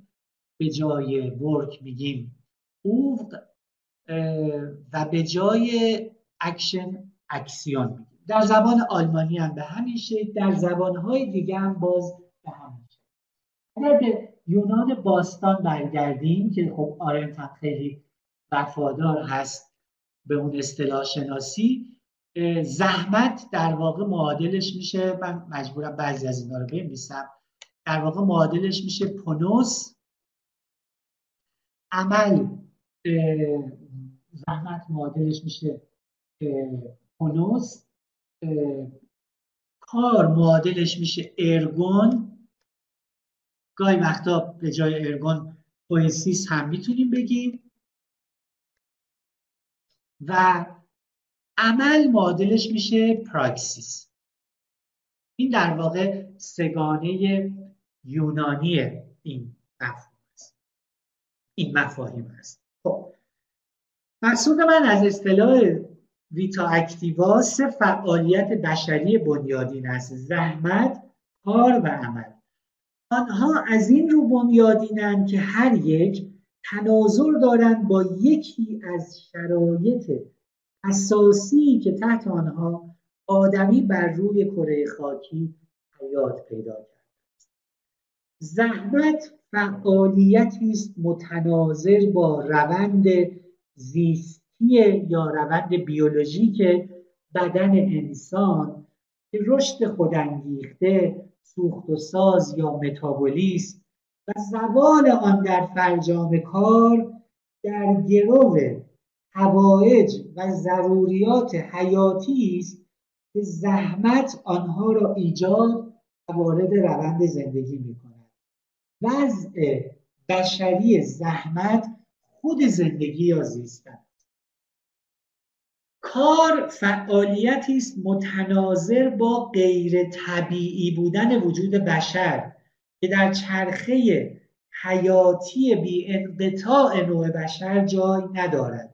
به جای work میگیم œuvre و به جای action action میگیم. در زبان آلمانی هم به همین شکل در زبانهای دیگه هم باز به همین شکل. اگر به یونان باستان برگردیم که خب آرنت هم خیلی وفادار هست به اون اصطلاح شناسی زحمت در واقع معادلش میشه. من مجبورم بعضی از اینا رو بنویسم. در واقع معادلش میشه پونوس. عمل زحمت معادلش میشه پونوس. کار معادلش میشه ارگون. گاهی وقتا به جای ergon poiesis هم می‌تونیم بگیم. و عمل معادلش میشه praxis. این در واقع سگانه یونانی این مفهوم است. این مفاهیم است. خب مقصود من از اصطلاح vita activa سه فعالیت بشری بنیادین است زحمت کار و عمل. آنها از این رو بنیادینند که هر یک تناظر دارند با یکی از شرایط اساسی که تحت آنها آدمی بر روی کره خاکی حیات پیدا کرده است. زحمت فعالیتی است متناظر با روند زیستی یا روند بیولوژیک بدن انسان که رشد خودانگیخته سوخت و ساز یا متابولیسم و زوال آن در فرجام کار در گرو هوایج و ضروریات حیاتی است که زحمت آنها را ایجاد و وارد روند زندگی می کند وضع بشری زحمت خود زندگی یا زیستن کار فعالیتی است متناظر با غیر طبیعی بودن وجود بشر که در چرخه حیاتی بی انقطاع نوع بشر جای ندارد.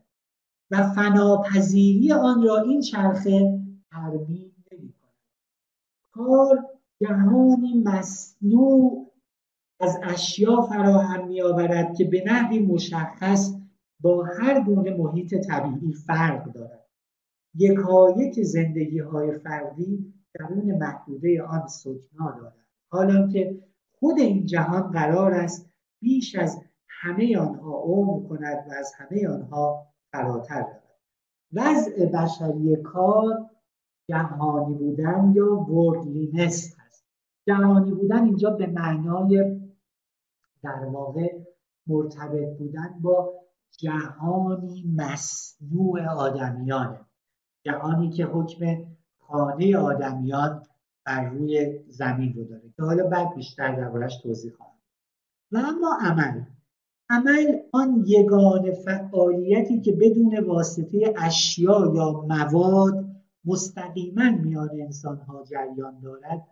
و فناپذیری آن را این چرخه ترمیم نمی کار جهانی مصنوع از اشیا فراهم می آورد که به نحوی مشخص با هر گونه محیط طبیعی فرق دارد. یکایک زندگی های فردی درون محدوده آن سکنا دارد. حالا که خود این جهان قرار است بیش از همه آنها عمر کند و از همه آنها فراتر رود. وضع بشری کار جهانی بودن یا وردلینس هست. جهانی بودن اینجا به معنای در واقع مرتبط بودن با جهانی مصنوع آدمیانه. جهانی که حکم خانه آدمیان بر روی زمین رو داره. که حالا بعد بیشتر دربارش توضیح خواهم. و اما عمل. عمل آن یگان فعالیتی که بدون واسطه اشیا یا مواد مستقیما میان انسانها جریان دارد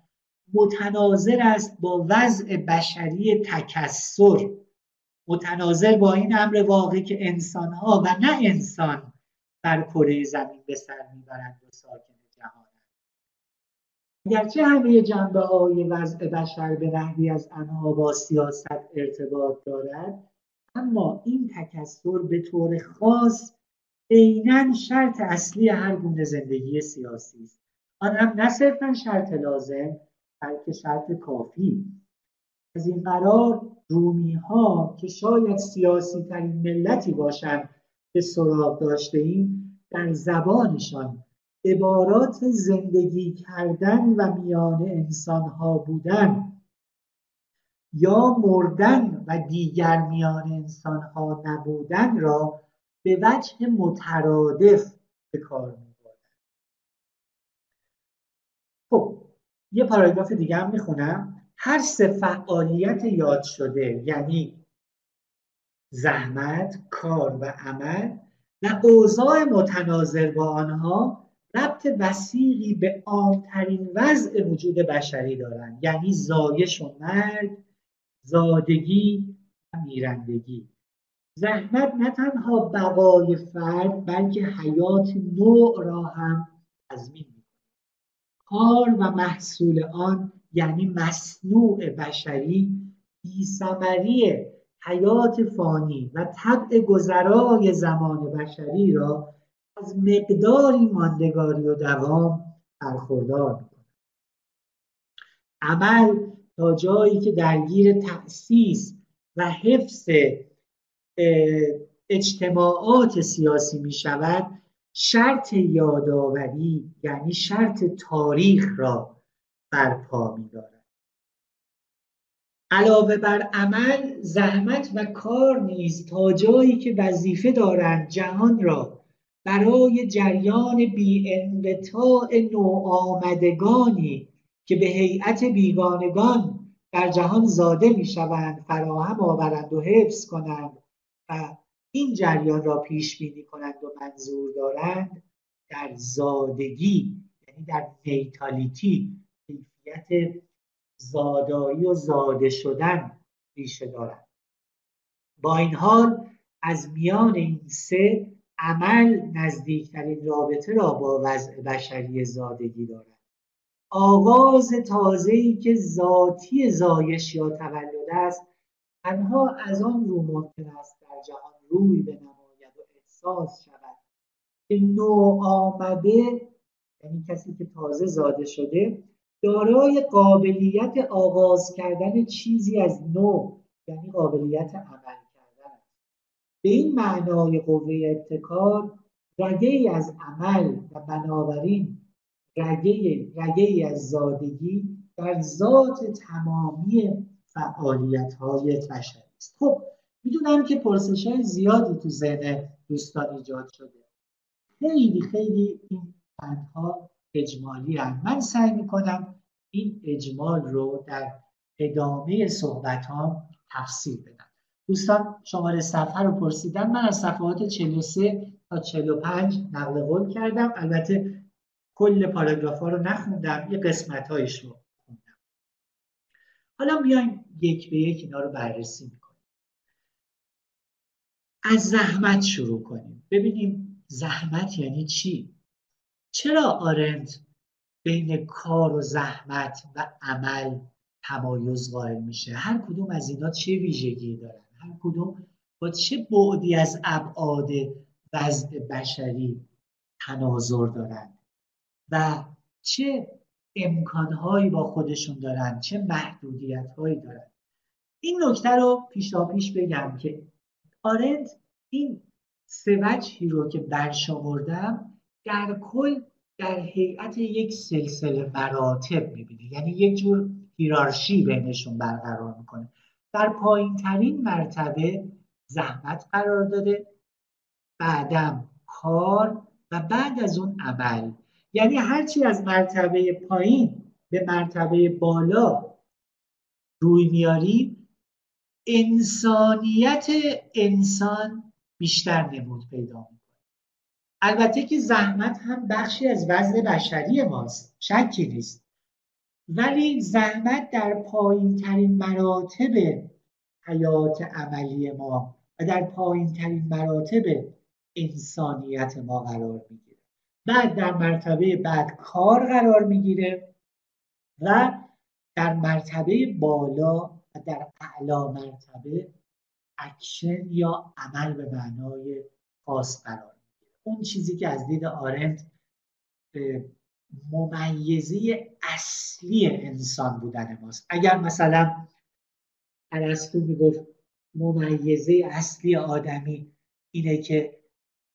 متناظر است با وضع بشری تکسر. متناظر با این امر واقعی که انسانها و نه انسان بر کره زمین به سر می‌برند و ساکن جهانند اگرچه همه جنبه های وضع بشر به نحوی از آنها با سیاست ارتباط دارد اما این تکسر به طور خاص عینا شرط اصلی هر گونه زندگی سیاسی است. آن هم نه صرفا شرط لازم بلکه شرط کافی. از این قرار رومی ها که شاید سیاسی ترین ملتی باشند به سراغ داشته ایم در زبانشان عبارات زندگی کردن و میان انسان ها بودن یا مردن و دیگر میان انسان ها نبودن را به وجه مترادف به کار میبردن. خب یه پاراگراف دیگه هم می‌خونم. هر سه فعالیت یاد شده یعنی زحمت، کار و عمل و اوضاع متناظر با آنها ربط وسیقی به عامترین وضع وجود بشری دارند. یعنی زایش و مرگ زادگی و میرندگی. زحمت نه تنها بقای فرد بلکه حیات نوع را هم تضمین می‌کند. کار و محصول آن یعنی مصنوع بشری بیثمری حیات فانی و طبع گذرای زمان بشری را از مقداری ماندگاری و دوام برخوردار می‌کند. عمل تا جایی که درگیر تأسیس و حفظ اجتماعات سیاسی می شود شرط یادآوری یعنی شرط تاریخ را برپا می دارد. علاوه بر عمل زحمت و کار نیز تا جایی که وظیفه دارند جهان را برای جریان بی انقطاع نوآمدگانی که به هیئت بیگانگان در جهان زاده می شوند فراهم آورند و حفظ کنند و این جریان را پیش بینی کنند و منظور دارند در زادگی یعنی در نیتالیتی کیفیت زادایی و زاده شدن ریشه دارند. با این حال از میان این سه عمل نزدیکترین رابطه را با وضع بشری زادگی دارد. آغاز تازه‌ای که ذاتی زایش یا تولد است تنها از آن رو ممکن است در جهان روی بنماید و احساس شود که نو آمده یعنی کسی که تازه زاده شده دارای قابلیت آغاز کردن چیزی از نو یعنی قابلیت عمل کردن. به این معنای قوه ابتکار رگه ای از عمل و بنابراین رگه, رگه از زادگی در ذات تمامی فعالیت های بشری است. خب می‌دونم که پرسش های زیادی تو ذهن دوستان ایجاد شده. خیلی خیلی این بندها اجمالی هم. من سعی می‌کنم این اجمال رو در ادامه صحبت ها تفصیل بدم. دوستان شماره صفحه رو پرسیدن. من از صفحات 43 تا 45 نقل قول کردم. البته کل پاراگراف ها رو نخوندم یه قسمت هایش رو خوندم. حالا بیایم یک به یک اینا رو بررسی می‌کنیم. از زحمت شروع کنیم. ببینیم زحمت یعنی چی؟ چرا آرند بین کار و زحمت و عمل تمایز قائل میشه؟ هر کدوم از اینا چه ویژگی دارن؟ هر کدوم با چه بعدی از ابعاد وضع بشری تناظر دارن؟ و چه امکانهایی با خودشون دارن چه محدودیت هایی دارن. این نکته رو پیشا پیش بگم که آرند این سه وجهی رو که برشمردم در کل در هیئت یک سلسله مراتب می‌بینه. یعنی یک جور هیرارشی بینشون برقرار می‌کنه. در پایین ترین مرتبه زحمت قرار داده بعدم کار و بعد از اون عمل یعنی هرچی از مرتبه پایین به مرتبه بالا روی میاریم انسانیت انسان بیشتر نمود پیدا می‌کنه. البته که زحمت هم بخشی از وزن بشری ماست شکی نیست. ولی زحمت در پایین ترین مراتب حیات عملی ما و در پایین ترین مراتب انسانیت ما قرار می‌گیره. بعد در مرتبه بعد کار قرار می‌گیره و در مرتبه بالا و در اعلا مرتبه اکشن یا عمل به معنای خاص قرار اون چیزی که از دید آرنت ممیزه اصلی انسان بودن ماست. اگر مثلا ارسطو می‌گفت ممیزه اصلی آدمی اینه که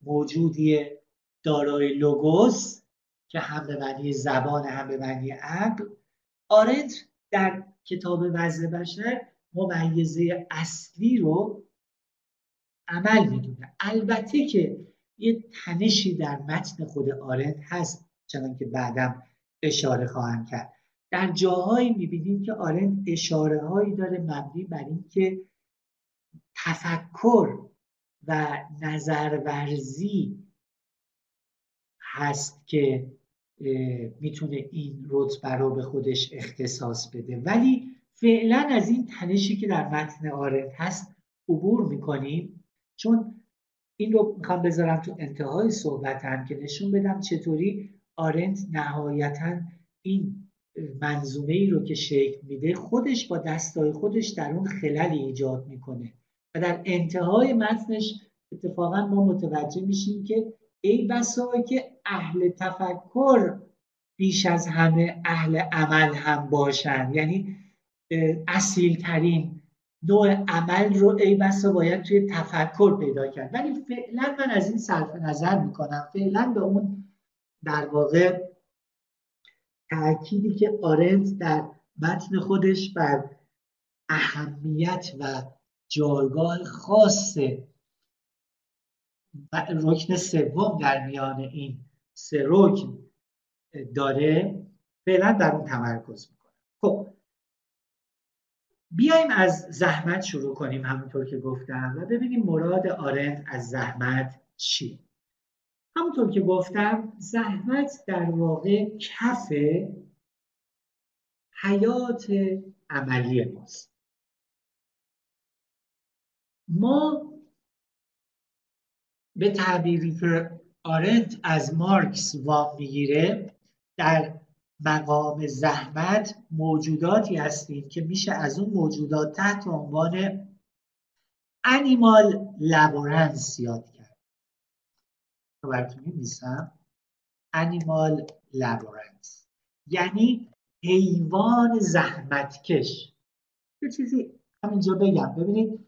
موجودی دارای لوگوس که هم به معنی زبان هم به معنی عقل آرنت در کتاب وضع بشر ممیزه اصلی رو عمل می‌دونه. البته که یه تنشی در متن خود آرنت هست چنان که بعدم اشاره خواهم کرد. در جاهایی می‌بینیم که آرنت اشاره هایی داره مبنی بر اینکه تفکر و نظرورزی هست که می‌تونه این رتبه رو به خودش اختصاص بده. ولی فعلا از این تنشی که در متن آرنت هست عبور می‌کنیم. چون این رو می‌خوام بذارم تو انتهای صحبتم که نشون بدم چطوری آرنت نهایتا این منظومه ای رو که شکل میده خودش با دستای خودش در اون خللی ایجاد می‌کنه. و در انتهای متنش اتفاقا ما متوجه میشیم که ای بسا که اهل تفکر بیش از همه اهل عمل هم باشن. یعنی اصیل ترین نوع عمل رو ای بسا باید توی تفکر پیدا کرد. ولی فعلا من از این صرف نظر می‌کنم. فعلا به اون در واقع تأکیدی که آرنت در متن خودش بر اهمیت و جایگاه خاص رکن سوم در میان این سه رکن داره فعلا در اون تمرکز می‌کنم خب بیایم از زحمت شروع کنیم همونطور که گفتم و ببینیم مراد آرند از زحمت چیه همونطور که گفتم زحمت در واقع کف حیات عملی ماست. ما به تعبیری که آرنت از مارکس وام می‌گیره در مقام زحمت موجوداتی هستیم که میشه از اون موجودات تحت عنوان انیمال لابورنس یاد کرد. براتون میمیسم انیمال لابورنس یعنی حیوان زحمتکش. یه چیزی همینجا بگم. ببینید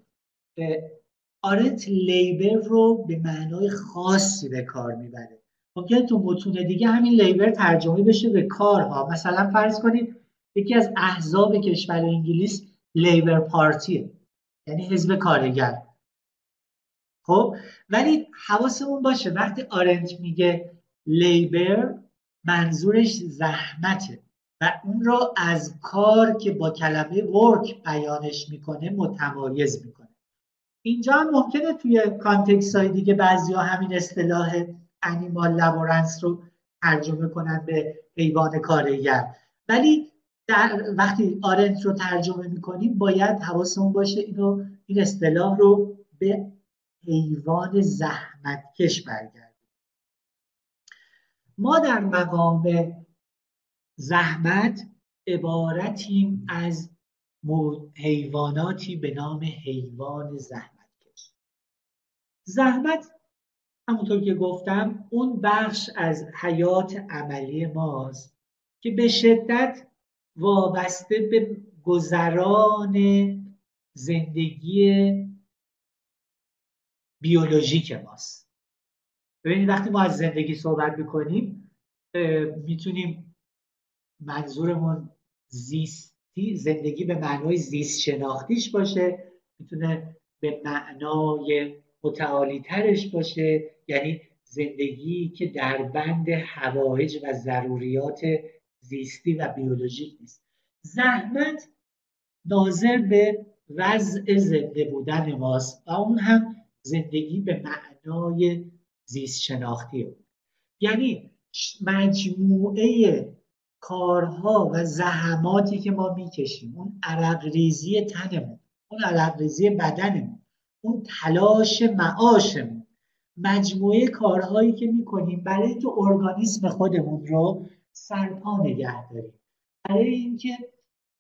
آرت لیبر رو به معنای خاصی به کار می‌بره. ممکنه تو متون دیگه همین لیبر ترجمه بشه به کارها. مثلا فرض کنید یکی از احزاب کشور انگلیس لیبر پارتیه یعنی حزب کارگر. خب ولی حواسمون باشه وقتی آرنت میگه labor منظورش زحمته و اون را از کار که با کلمه work بیانش می‌کنه متمایز می‌کنه. اینجا هم ممکنه توی context های دیگه بعضی ها همین اصطلاح animal laborans رو ترجمه کنن به حیوان کارگر. ولی در وقتی آرنت رو ترجمه می‌کنیم باید حواسمون باشه اینو این اصطلاح رو به حیوان زحمتکش برگردیم ما در مقام زحمت عبارتیم از حیواناتی به نام حیوان زحمتکش زحمت همونطور که گفتم اون بخش از حیات عملی ماست که به شدت وابسته به گذران زندگی بیولوژیک ماست. ببینید وقتی ما از زندگی صحبت می‌کنیم می‌تونیم منظورمون زیستی زندگی به معنای زیست شناختیش باشه می‌تونه به معنای متعالی ترش باشه یعنی زندگی که در بند هوایج و ضروریات زیستی و بیولوژیک نیست. زحمت ناظر به وضع زنده بودن ماست و اون هم زندگی به معنای زیست شناختی یعنی مجموعه کارها و زحماتی که ما می‌کشیم اون عرق ریزی تنمون اون عرق ریزی بدنمون اون تلاش معاشمون. مجموعه کارهایی که می‌کنیم برای تو ارگانیسم خودمون رو سرپا نگه داریم. برای اینکه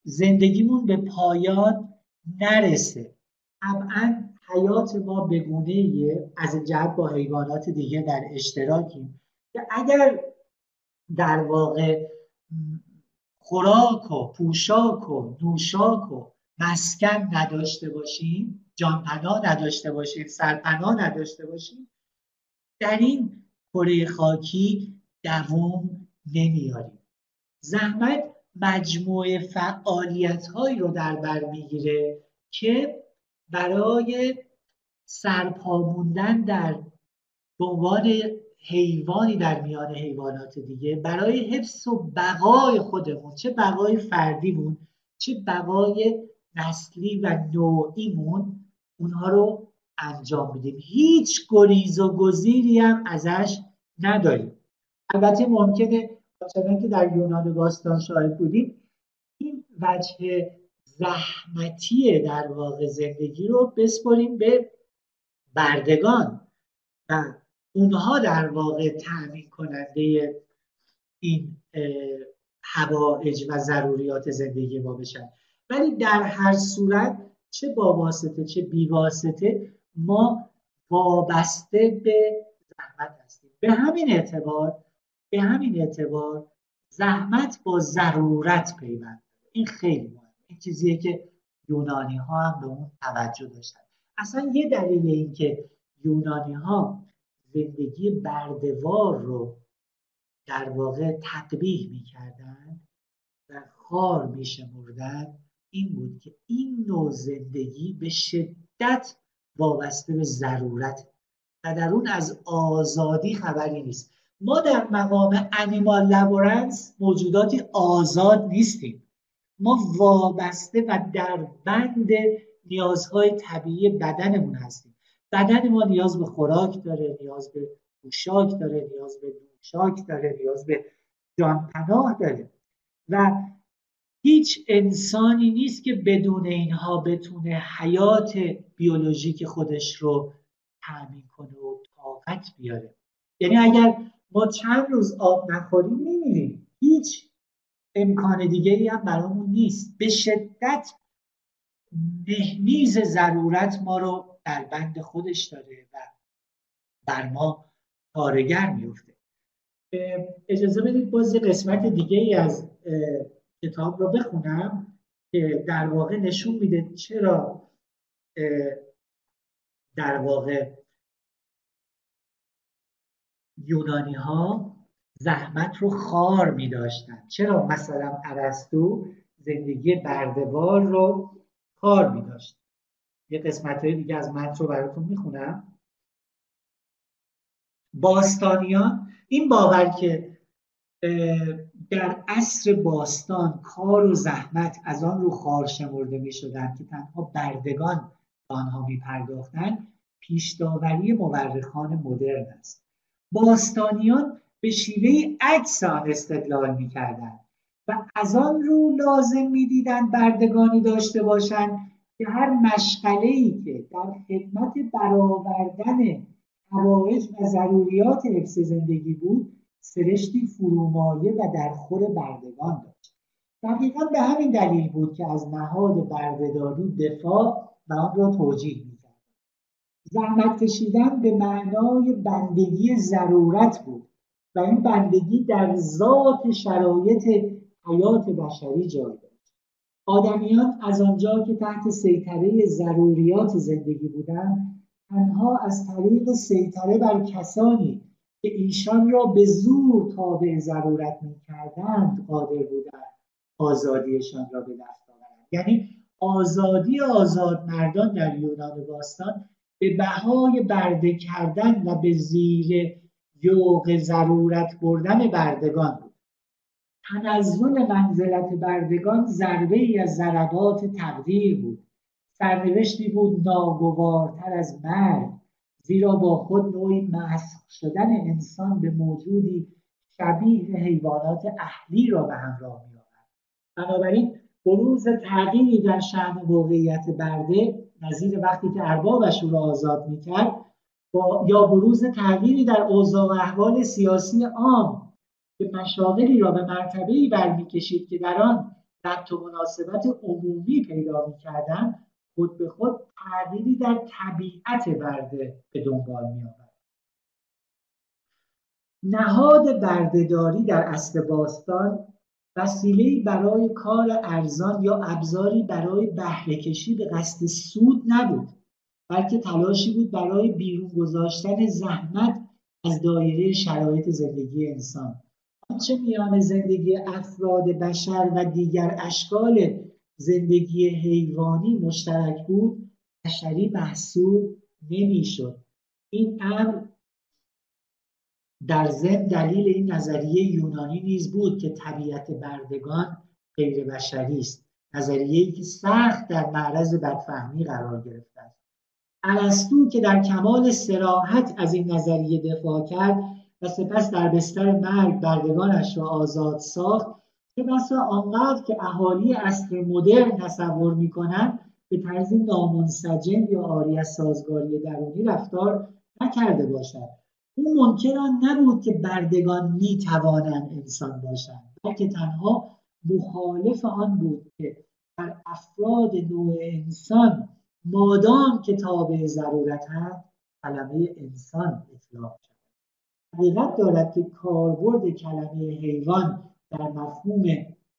زندگیمون به پایان نرسه. طبعا حیات ما بگونه از جهت با حیوانات دیگه در اشتراکیم. که اگر در واقع خوراک و پوشاک و نوشاک و مسکن نداشته باشیم جانپناه نداشته باشیم سرپناه نداشته باشیم در این کره خاکی دوام نمیاریم. زحمت مجموعه فعالیت هایی رو در بر می‌گیره که برای سرپاموندن در به حیوانی در میان حیوانات دیگه برای حفظ و بقای خودمون چه بقای فردیمون چه بقای نسلی و نوعیمون اونها رو انجام میدیم. هیچ گریز و گزیری هم ازش نداریم. البته ممکنه چون که در یونان باستان شاهد بودیم این وجه زحمتی در واقع زندگی رو بسپریم به بردگان و اونها در واقع تأمین کننده این هوایج و ضروریات زندگی ما بشن. ولی در هر صورت چه با واسطه چه بی واسطه ما وابسته به زحمت هستیم. به همین اعتبار به همین اعتبار زحمت با ضرورت پیوند. این خیلی مهمه. این چیزیه که یونانی ها هم به اون توجه داشتن. اصلا یه دلیل این که یونانی ها زندگی بردوار رو در واقع تقبیح می‌کردن و خار میشمردن. این بود که این نوع زندگی به شدت وابسته به ضرورت و در اون از آزادی خبری نیست. ما در مقام انیمال لبورنس موجوداتی آزاد نیستیم. ما وابسته و در بند نیازهای طبیعی بدنمون هستیم. بدن ما نیاز به خوراک داره نیاز به پوشاک داره نیاز به دوشاک داره نیاز به جان پناه داره. و هیچ انسانی نیست که بدون اینها بتونه حیات بیولوژیک خودش رو تأمین کنه و طاقت بیاره. یعنی اگر ما چند روز آب نخوریم میمیریم هیچ امکان دیگه ای هم برامون نیست. به شدت نهمیز ضرورت ما رو در بند خودش داره و بر ما کارگر میفته اجازه بدید باز قسمت دیگه ای از کتاب رو بخونم که در واقع نشون میده چرا در واقع یونانی ها زحمت رو خار می داشتن چرا؟ مثلا ارسطو زندگی بردوار رو خار می داشت یه قسمت های دیگه از متن رو براتون می‌خونم. باستانیان این باور که در عصر باستان کار و زحمت از آن رو خار شمرده می شدن که تنها بردگان آنها می پرداختن پیشداوری مورخان مدرن است. باستانیان به شیوه عکس استدلال می‌کردند و از آن رو لازم می‌دیدند بردگانی داشته باشند. که هر مشغله ای که در خدمت برآوردن حوایج و ضروریات حفظ زندگی بود سرشتی فرومایه و در خور بردگان داشت. دقیقا به همین دلیل بود که از نهاد بردهداری دفاع و آن را توجیه می‌کرد. زحمت کشیدن به معنای بندگی ضرورت بود و این بندگی در ذات شرایط حیات بشری جای داشت. آدمیان از آنجا که تحت سیطره ضروریات زندگی بودند تنها از طریق سیطره بر کسانی که ایشان را به زور تابع ضرورت می‌کردند قادر بودند آزادیشان را به دست آورند. یعنی آزادی آزاد مردان در یونان باستان به بهای برده کردن و به زیر یوق ضرورت بردن بردگان بود. تنزل منزلت بردگان ضربه ای از ضربات تقدیر بود. سرنوشتی بود ناگوارتر از مرگ زیرا با خود نوعی مسخ شدن انسان به موجودی شبیه حیوانات اهلی را به همراه می آورد بنابراین بروز تغییری در شعن واقعیت برده نظیر وقتی که اربابش او را آزاد می‌کرد با یا بروز تغییری در اوضاع و احوال سیاسی عام که مشاغلی را به مرتبه برمیکشید که در آن ربط و مناسبت عمومی پیدا می‌کردند خود به خود تغییری در طبیعت برده به دنبال می آورد. نهاد بردهداری در اصل باستان وسیله برای کار ارزان یا ابزاری برای بهره کشی به قصد سود نبود بلکه تلاشی بود برای بیرون گذاشتن زحمت از دایره شرایط زندگی انسان آنچه میان زندگی افراد بشر و دیگر اشکال زندگی حیوانی مشترک بود؟ بشری محسوب نمی‌شد. این امر در ضمن دلیل این نظریه یونانی نیز بود که طبیعت بردگان غیر بشری است. نظریه که سخت در معرض بدفهمی قرار گرفته است. ارسطو که در کمال سراحت از این نظریه دفاع کرد و سپس در بستر مرگ بردگانش را آزاد ساخت چه بسا آنقدر که اهالی اصر مدرن تصور می‌کنند به طرز نامنسجم یا آری از سازگاری درونی رفتار نکرده باشد. او منکر نبود که بردگان می‌توانند انسان باشند بلکه تنها مخالف آن بود که در افراد نوع انسان مادام که تابع ضرورت هست کلمه انسان اطلاق شد. حقیقت دارد که کاربرد کلمه حیوان در مفهوم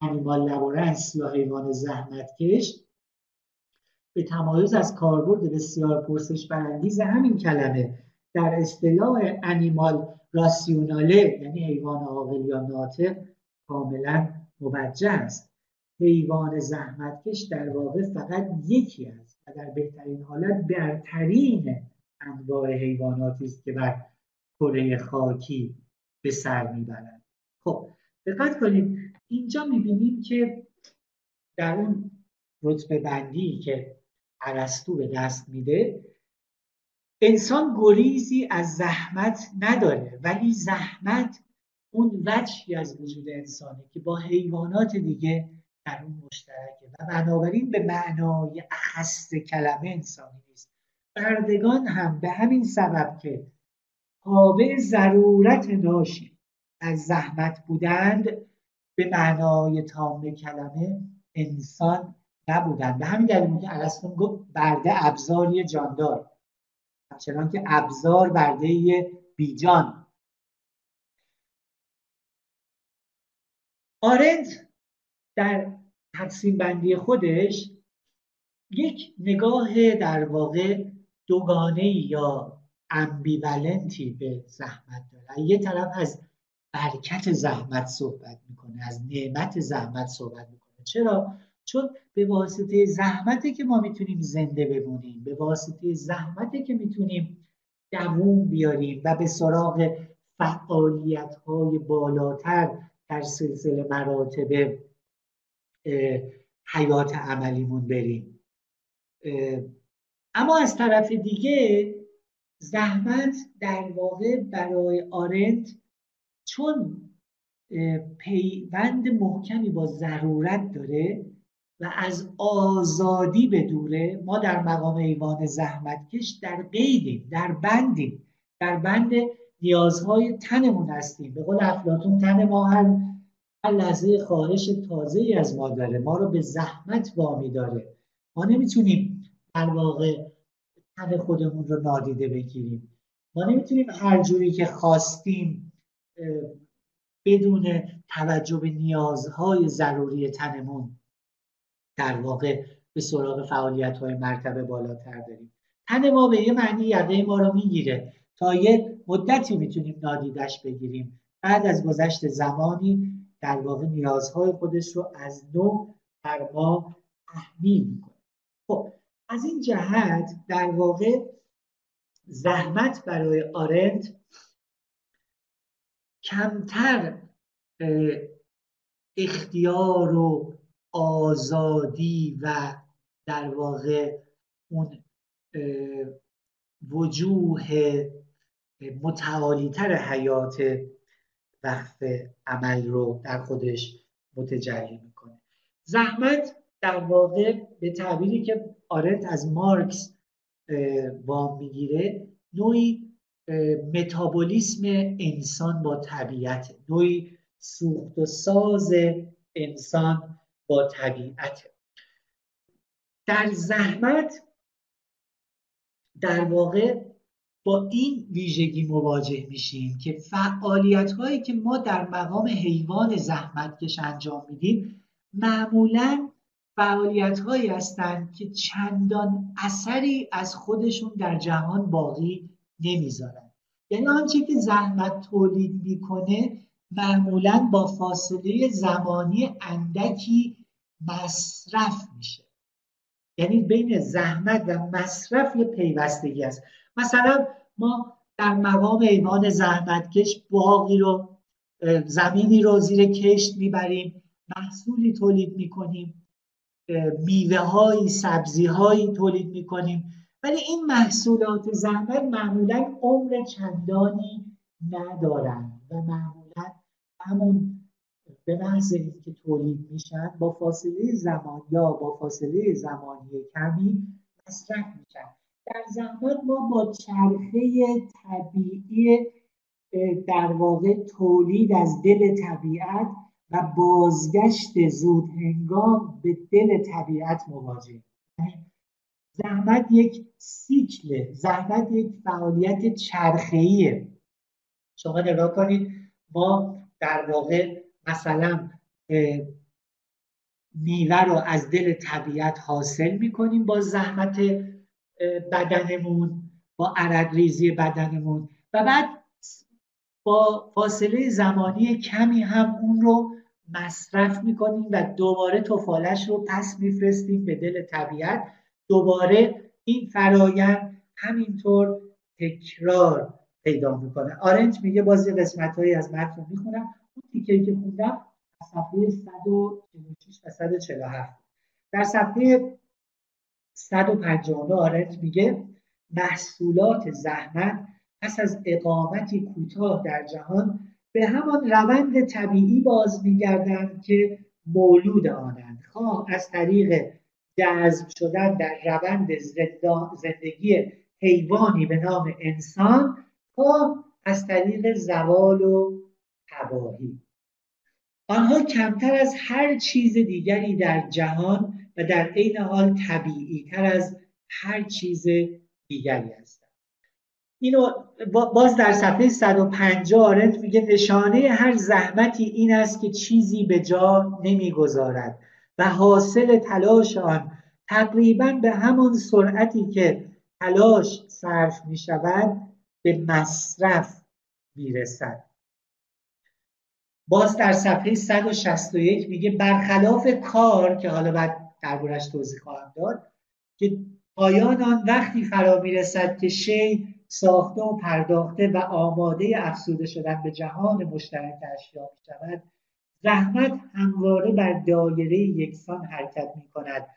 انیمال لبورنس یا حیوان زحمتکش به تمایز از کاربرد بسیار پرسش برانگیز همین کلمه. در اصطلاح انیمال راسیوناله یعنی حیوان عاقل یا ناطق کاملا موجه است. حیوان زحمتکش در واقع فقط یکی است و در بهترین حالت برترین انواع حیواناتی است که بر کره خاکی به سر می‌برند. خب دقت کنید اینجا می‌بینیم که در اون رتبه بندی که عرستو به دست میده انسان گریزی از زحمت نداره ولی زحمت اون وجهی از وجود انسانه که با حیوانات دیگه در اون مشترکه. و بنابراین به معنای اخست کلمه انسانی نیست. بردگان هم به همین سبب که تابع ضرورت ناشی از زحمت بودند به معنای تام کلمه انسان نبودند. به همین دلیل که ارسطو گفت برده ابزاری جاندار. همچنان که ابزار برده بیجان. آرنت در تقسیم بندی خودش یک نگاه در واقع دوگانه یا امبیولنتی به زحمت داره. یه طرف از برکت زحمت صحبت می‌کنه از نعمت زحمت صحبت می‌کنه. چرا؟ چون به واسطه زحمته که ما می‌تونیم زنده بمونیم به واسطه زحمته که می‌تونیم دووم بیاریم و به سراغ فعالیت های بالاتر در سلسله مراتب حیات عملیمون بریم. اما از طرف دیگه زحمت در واقع برای آرنت چون پیوند محکمی با ضرورت داره و از آزادی به دوره ما در مقام ایوان زحمتکش در قیدیم در بندیم در بند نیازهای تنمون هستیم. به قول افلاتون تن ما هر لحظه خواهش تازه ای از ما داره ما رو به زحمت وامی داره. ما نمی‌تونیم در واقع تن خودمون رو نادیده بگیریم. ما نمی‌تونیم هر جوری که خواستیم بدون توجه به نیازهای ضروری تنمون در واقع به سراغ فعالیت های مرتبه بالاتر داریم تن ما به یه معنی یقه ما رو می‌گیره. تا یه مدتی می‌تونیم نادیدش بگیریم. بعد از گذشت زمانی در واقع نیازهای خودش رو از نو در ما تحمیل می‌کنه. خب از این جهت در واقع زحمت برای آرنت کمتر اختیار و آزادی و در واقع اون وجوه متعالیتر حیات وقف عمل رو در خودش متجلی می‌کنه. زحمت در واقع به تعبیری که آرنت از مارکس وام می‌گیره. نوعی متابولیسم انسان با طبیعت. نوعی سوخت و ساز انسان با طبیعت. در زحمت در واقع با این ویژگی مواجه میشیم که فعالیت هایی که ما در مقام حیوان زحمتکش انجام میدیم معمولا فعالیت هایی هستند که چندان اثری از خودشون در جهان باقی نمی‌ذارن. یعنی آنچه که زحمت تولید می‌کنه معمولا با فاصله زمانی اندکی مصرف میشه. یعنی بین زحمت و مصرف یه پیوستگی است. مثلا ما در مقام ایمان زحمتکش باقی رو زمینی رو زیر کشت می‌بریم محصولی تولید می‌کنیم. میوه هایی سبزی هایی تولید می‌کنیم. ولی این محصولات زحمت معمولا عمر چندانی ندارند و معمولا همون به محض اینکه تولید میشن با فاصله زمان یا با فاصله زمانی کمی مصرف میشن. در زحمت ما با چرخه طبیعی در واقع تولید از دل طبیعت و بازگشت زود هنگام به دل طبیعت مواجه. زحمت یک سیکله زحمت یک فعالیت چرخه‌ایه. شما نگاه کنید ما در واقع مثلا میوه رو از دل طبیعت حاصل می‌کنیم با زحمت بدنمون با عرق ریزی بدنمون. و بعد با فاصله زمانی کمی هم اون رو مصرف می‌کنیم و دوباره توفالش رو پس میفرستیم به دل طبیعت. دوباره این فرایند همینطور تکرار پیدا می‌کنه. آرنج میگه بازی قسمت هایی از متن رو می‌خونم. اون تیکه که خوندم صفحه 146 و 147 در صفحه 159 آرنج میگه محصولات زحمت پس از اقامتی کوتاه در جهان به همان روند طبیعی باز میگردند که مولود آنند. خواه از طریق جذب شدن در روند زندگی حیوانی به نام انسان خواه از طریق زوال و تباهی. آنها کمتر از هر چیز دیگری در جهان و در عین حال طبیعی تر از هر چیز دیگری هستند. اینو باز در صفحه 150 آرنت میگه نشانه هر زحمتی این است که چیزی به جا نمی‌گذارد و حاصل تلاش آن تقریبا به همان سرعتی که تلاش صرف می شود به مصرف می‌رسد. باز در صفحه 161 میگه برخلاف کار که حالا بعد دربارش توضیح خواهم داد که پایان آن وقتی فرا می‌رسد که شی ساخته و پرداخته و آماده افسوده شدن به جهان مشترک اشیا شود. زحمت همواره بر دایره یکسان حرکت می کند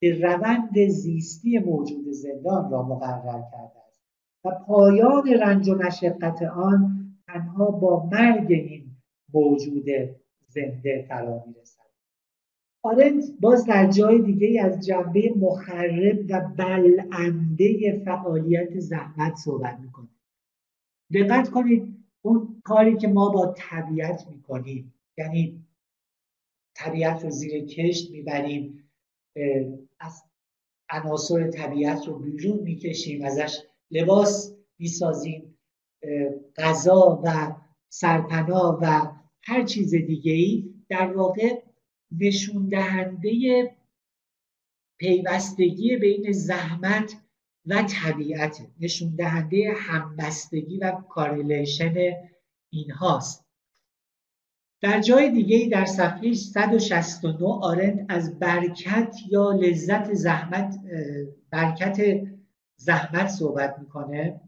که روند زیستی موجود زندان را مقرر کرده است و پایان رنج و مشقت آن تنها با مرگ این موجود زنده فرا می‌رسد آرنت باز در جای دیگه از جنبه مخرب و بلنده فعالیت زحمت صحبت می‌کنه. دقت کنید اون کاری که ما با طبیعت می‌کنیم یعنی طبیعت رو زیر کشت می‌بریم از عناصر طبیعت رو بیرون می‌کشیم ازش لباس می‌سازیم غذا و سرپناه و هر چیز دیگه ای در واقع نشون دهنده پیوستگی بین زحمت و طبیعت. نشون دهنده همبستگی و کارلیشن اینهاست. در جای دیگه در صفحه 169 آرند از برکت یا لذت زحمت برکت زحمت صحبت می‌کنه.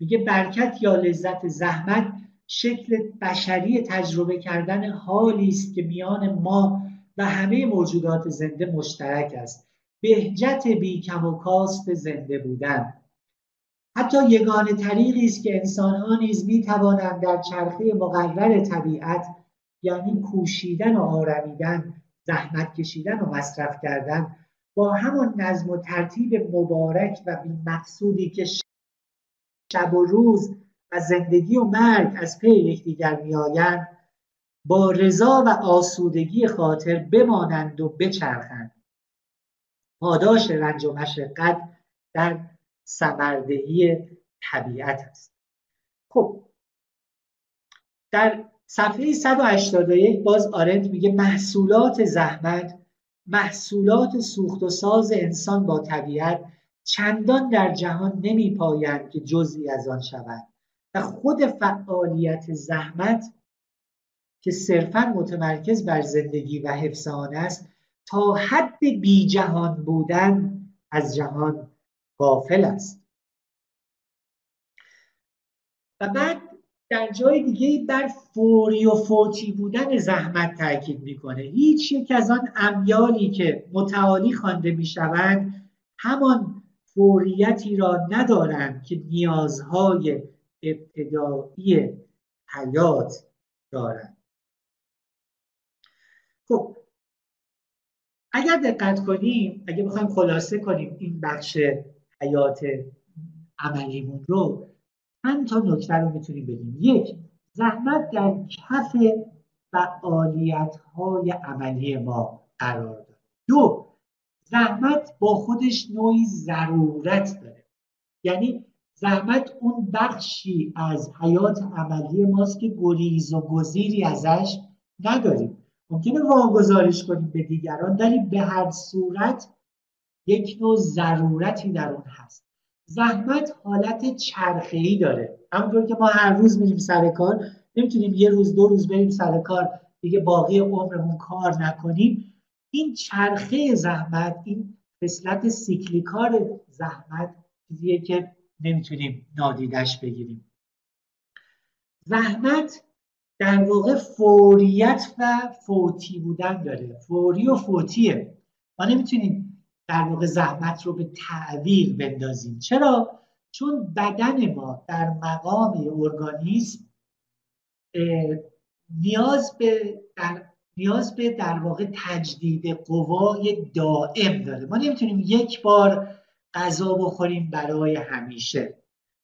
میگه برکت یا لذت زحمت شکل بشری تجربه کردن حالی است که میان ما و همه موجودات زنده مشترک است. بهجت بی کم و کاست زنده بودن. حتی یگانه طریقی است که انسانها نیز می توانند در چرخه مقرر طبیعت یعنی کوشیدن و آرمیدن زحمت کشیدن و مصرف کردن با همان نظم و ترتیب مبارک و بی مقصودی که شب و روز و زندگی و مرگ از پی یکدیگر میآیند با رضا و آسودگی خاطر بمانند و بچرخند. پاداش رنج و مشقت در سمردهی طبیعت است. خب در صفحه 181 باز آرنت میگه محصولات زحمت محصولات سوخت و ساز انسان با طبیعت چندان در جهان نمی پایند که جزئی از آن شود. و خود فعالیت زحمت که صرفا متمرکز بر زندگی و حفظ آن است تا حد بی جهان بودن از جهان غافل است. و بعد در جای دیگه بر فوری و فوتی بودن زحمت تاکید می‌کنه. هیچ یک از آن امیالی که متعالی خوانده می‌شوند همان فوریتی را ندارند که نیازهای ابتدایی حیات دارند خب اگر دقت کنیم اگر بخوایم خلاصه کنیم این بخش حیات عملیمون رو چند تا نکته رو می‌تونیم بگیم. یک زحمت در کف فعالیت های عملی ما قرار داره دو زحمت با خودش نوعی ضرورت داره. یعنی زحمت اون بخشی از حیات عملی ماست که گریز و گزیری ازش نداریم. ممکنه واگذارش کنیم به دیگران ولی به هر صورت یک نوع ضرورتی در اون هست. زحمت حالت چرخه‌ای داره. همونطور که ما هر روز میریم سر کار نمی‌تونیم یه روز دو روز بریم سر کار دیگه باقی عمرمون کار نکنیم. این چرخه زحمت این خصلت سیکلیکار زحمت چیزیه که نمی‌تونیم نادیدش بگیریم. زحمت در واقع فوریت و فوتی بودن داره. فوری و فوتیه. ما نمی‌تونیم در واقع زحمت رو به تعویل بندازیم. چرا؟ چون بدن ما در مقام ارگانیسم نیاز به در نیاز به در واقع تجدید قوای دائم داره. ما نمی‌تونیم یک بار غذا بخوریم برای همیشه.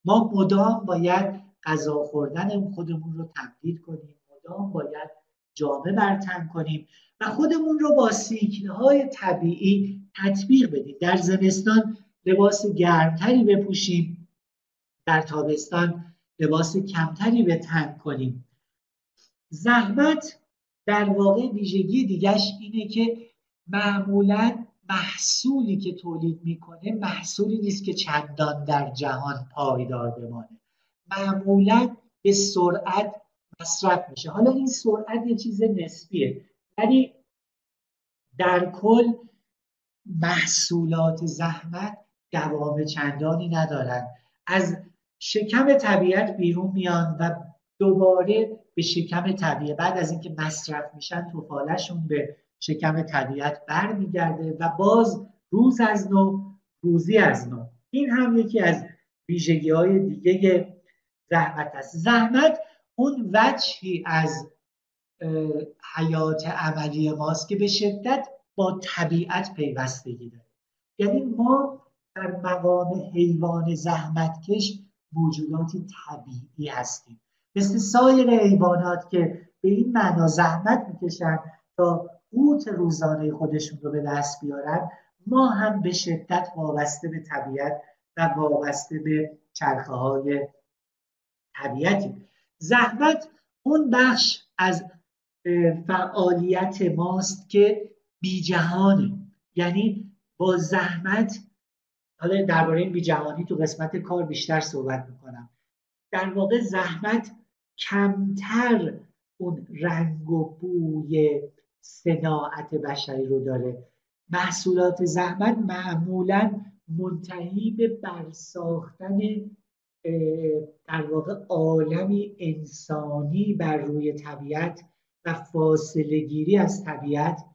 ما مدام باید غذا خوردن خودمون رو تبدیل کنیم. مدام باید جامعه برتن کنیم و خودمون رو با سیکل های طبیعی تطبیق بدیم. در زمستان لباس گرمتری بپوشیم. در تابستان لباس کمتری به تن کنیم. زحمت در واقع ویژگی دیگش اینه که معمولا محصولی که تولید می‌کنه محصولی نیست که چندان در جهان پایدار بمانه. معمولا به سرعت مصرف میشه. حالا این سرعت یه چیز نسبیه. ولی در کل محصولات زحمت دوام چندانی ندارن. از شکم طبیعت بیرون میان و دوباره به شکم طبیعت بعد از اینکه مصرف میشن توفالشون به شکم طبیعت برمیگرده و باز روز از نو روزی از نو. این هم یکی از ویژگی های دیگه زحمت است. زحمت اون وجهی از حیات عملی ماست که به شدت با طبیعت پیوستگی داره. یعنی ما در مقام حیوان زحمتکش موجوداتی طبیعی هستیم. مثل سایر حیوانات که به این معنا زحمت می‌کشن تا قوت روزانه خودشون رو به دست بیارن ما هم به شدت وابسته به طبیعت و وابسته به چرخه های طبیعتی زحمت اون بخش از فعالیت ماست که بی جهانه یعنی با زحمت حالا درباره این بی جهانی تو قسمت کار بیشتر صحبت می‌کنم. در واقع زحمت کمتر اون رنگ و بوی صناعت بشری رو داره. محصولات زحمت معمولا منتهی به برساختن در واقع عالمی انسانی بر روی طبیعت و فاصله گیری از طبیعت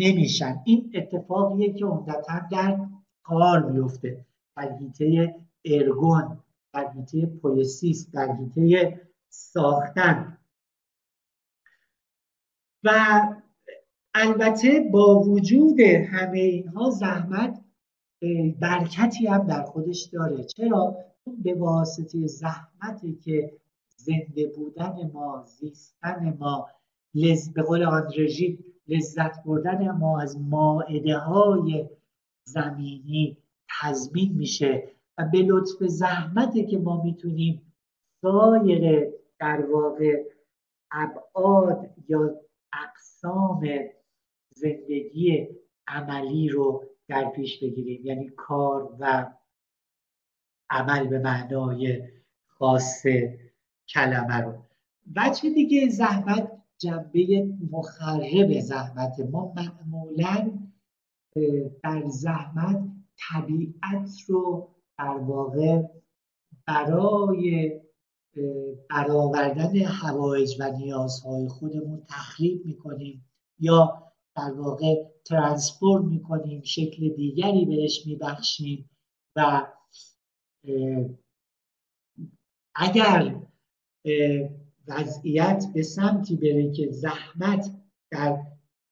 نمیشن. این اتفاقیه که عمدتا در کار میفته. در حیطه ارگون در حیطه پویسیست در حیطه ساختن. و البته با وجود همه اینها زحمت برکتی هم در خودش داره چرا؟ به واسطه زحمتی که زنده بودن ما زیستن ما لز... به قول آندرژی لذت بردن ما از ماعده های زمینی تضمین میشه و به لطف زحمتی که ما می‌تونیم سایر در واقع ابعاد یا اقسام زندگی عملی رو در پیش بگیریم. یعنی کار و عمل به معنای خاص کلمه رو. وجه دیگه زحمت؟ جنبه مخرب زحمت. ما معمولا در زحمت طبیعت رو در واقع برای برآوردن حوایج و نیازهای خودمون تخریب می‌کنیم یا در واقع ترانسفورم می‌کنیم شکل دیگری بهش میبخشیم و اگر وضعیت به سمتی بره که زحمت در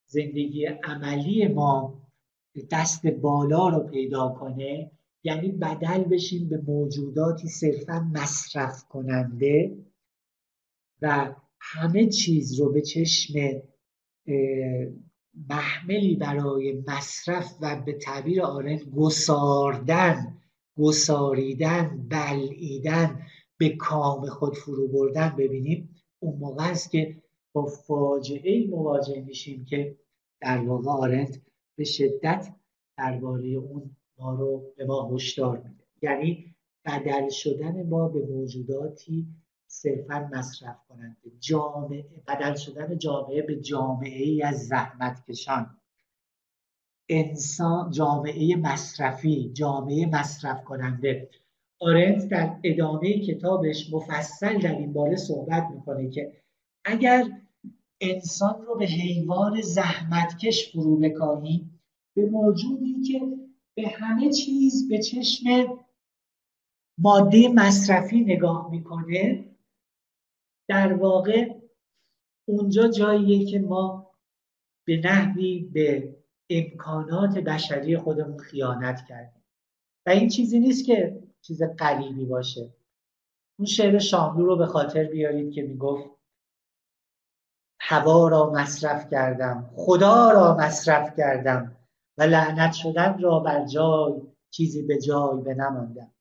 زندگی عملی ما دست بالا رو پیدا کنه یعنی بدل بشیم به موجوداتی صرفا مصرف کننده و همه چیز رو به چشم محملی برای مصرف و به تعبیر آرنت گساردن گساریدن بلعیدن به کام خود فرو بردن. ببینیم اون موقع است که با فاجعه مواجه میشیم که در واقع آرنت به شدت درباره اون ما رو به ما هشدار میده. یعنی بدل شدن ما به موجوداتی صرفا مصرف کننده. جامعه بدل شدن جامعه به جامعه ای از زحمت کشان. انسان جامعه مصرفی جامعه مصرف کننده. آرنت در ادامه کتابش مفصل در این باره صحبت می‌کنه که اگر انسان رو به حیوان زحمتکش فرو بکاهیم به موجودی که به همه چیز به چشم ماده مصرفی نگاه می‌کنه در واقع اونجا جاییه که ما به نحوی به امکانات بشری خودمون خیانت کردیم. و این چیزی نیست که چیز قریبی باشه. اون شعر شاملو رو به خاطر بیارید که می‌گفت هوا را مصرف کردم خدا را مصرف کردم و لعنت شدن را بر جای چیزی به جای نماندم.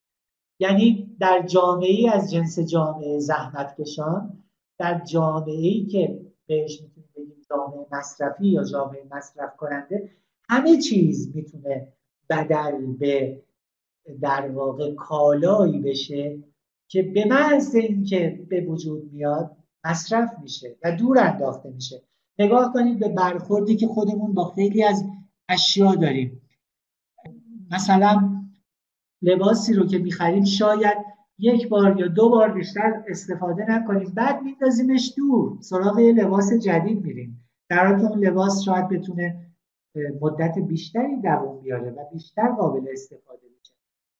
یعنی در جامعه از جنس جامعه زحمت کشان در جامعه ای که بهش می‌تونیم بگیم جامعه مصرفی یا جامعه مصرف کننده همه چیز می‌تونه بدل به در واقع کالایی بشه که به محض اینکه به وجود میاد مصرف میشه و دور انداخته میشه. نگاه کنید به برخوردی که خودمون با خیلی از اشیا داریم. مثلا لباسی رو که می‌خریم شاید یک بار یا دو بار بیشتر استفاده نکنیم. بعد میندازیمش دور. سراغ یه لباس جدید میریم. در حالی اون لباس شاید بتونه مدت بیشتری دوام بیاره و بیشتر قابل استفاده میشه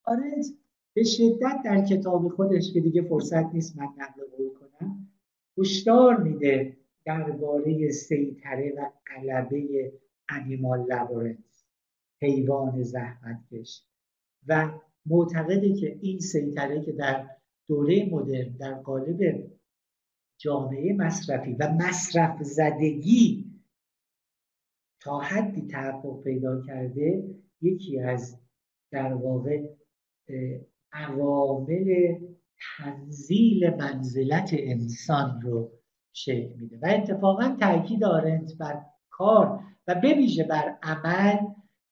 آره به شدت در کتاب خودش که دیگه فرصت نیست من نقل قول کنم هشدار میده درباره سیطره و قلبه انیمال لابورنس حیوان زحمتکش. و معتقده که این سیطره که در دوره مدرن در قالب جامعه مصرفی و مصرف زدگی تا حدی تحقق پیدا کرده یکی از در واقع عوامل تنزیل منزلت انسان رو شکل میده. و اتفاقا تاکید آرنت بر کار و بویژه بر عمل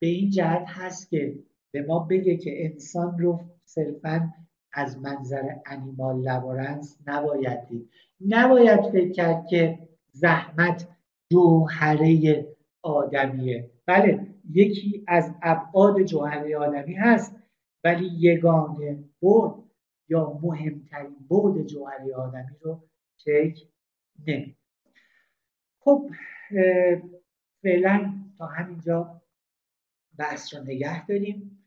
به این جهت هست که به ما بگه که انسان رو صرفا از منظر انیمال لابورنس نباید دید. نباید فکر کرد که زحمت جوهره آدمیه. بله یکی از ابعاد جوهره آدمی هست ولی یگانه بود یا مهمترین بود جوهره آدمی رو چک نمی. خب فعلا تا همینجا بحث رو نگه داریم.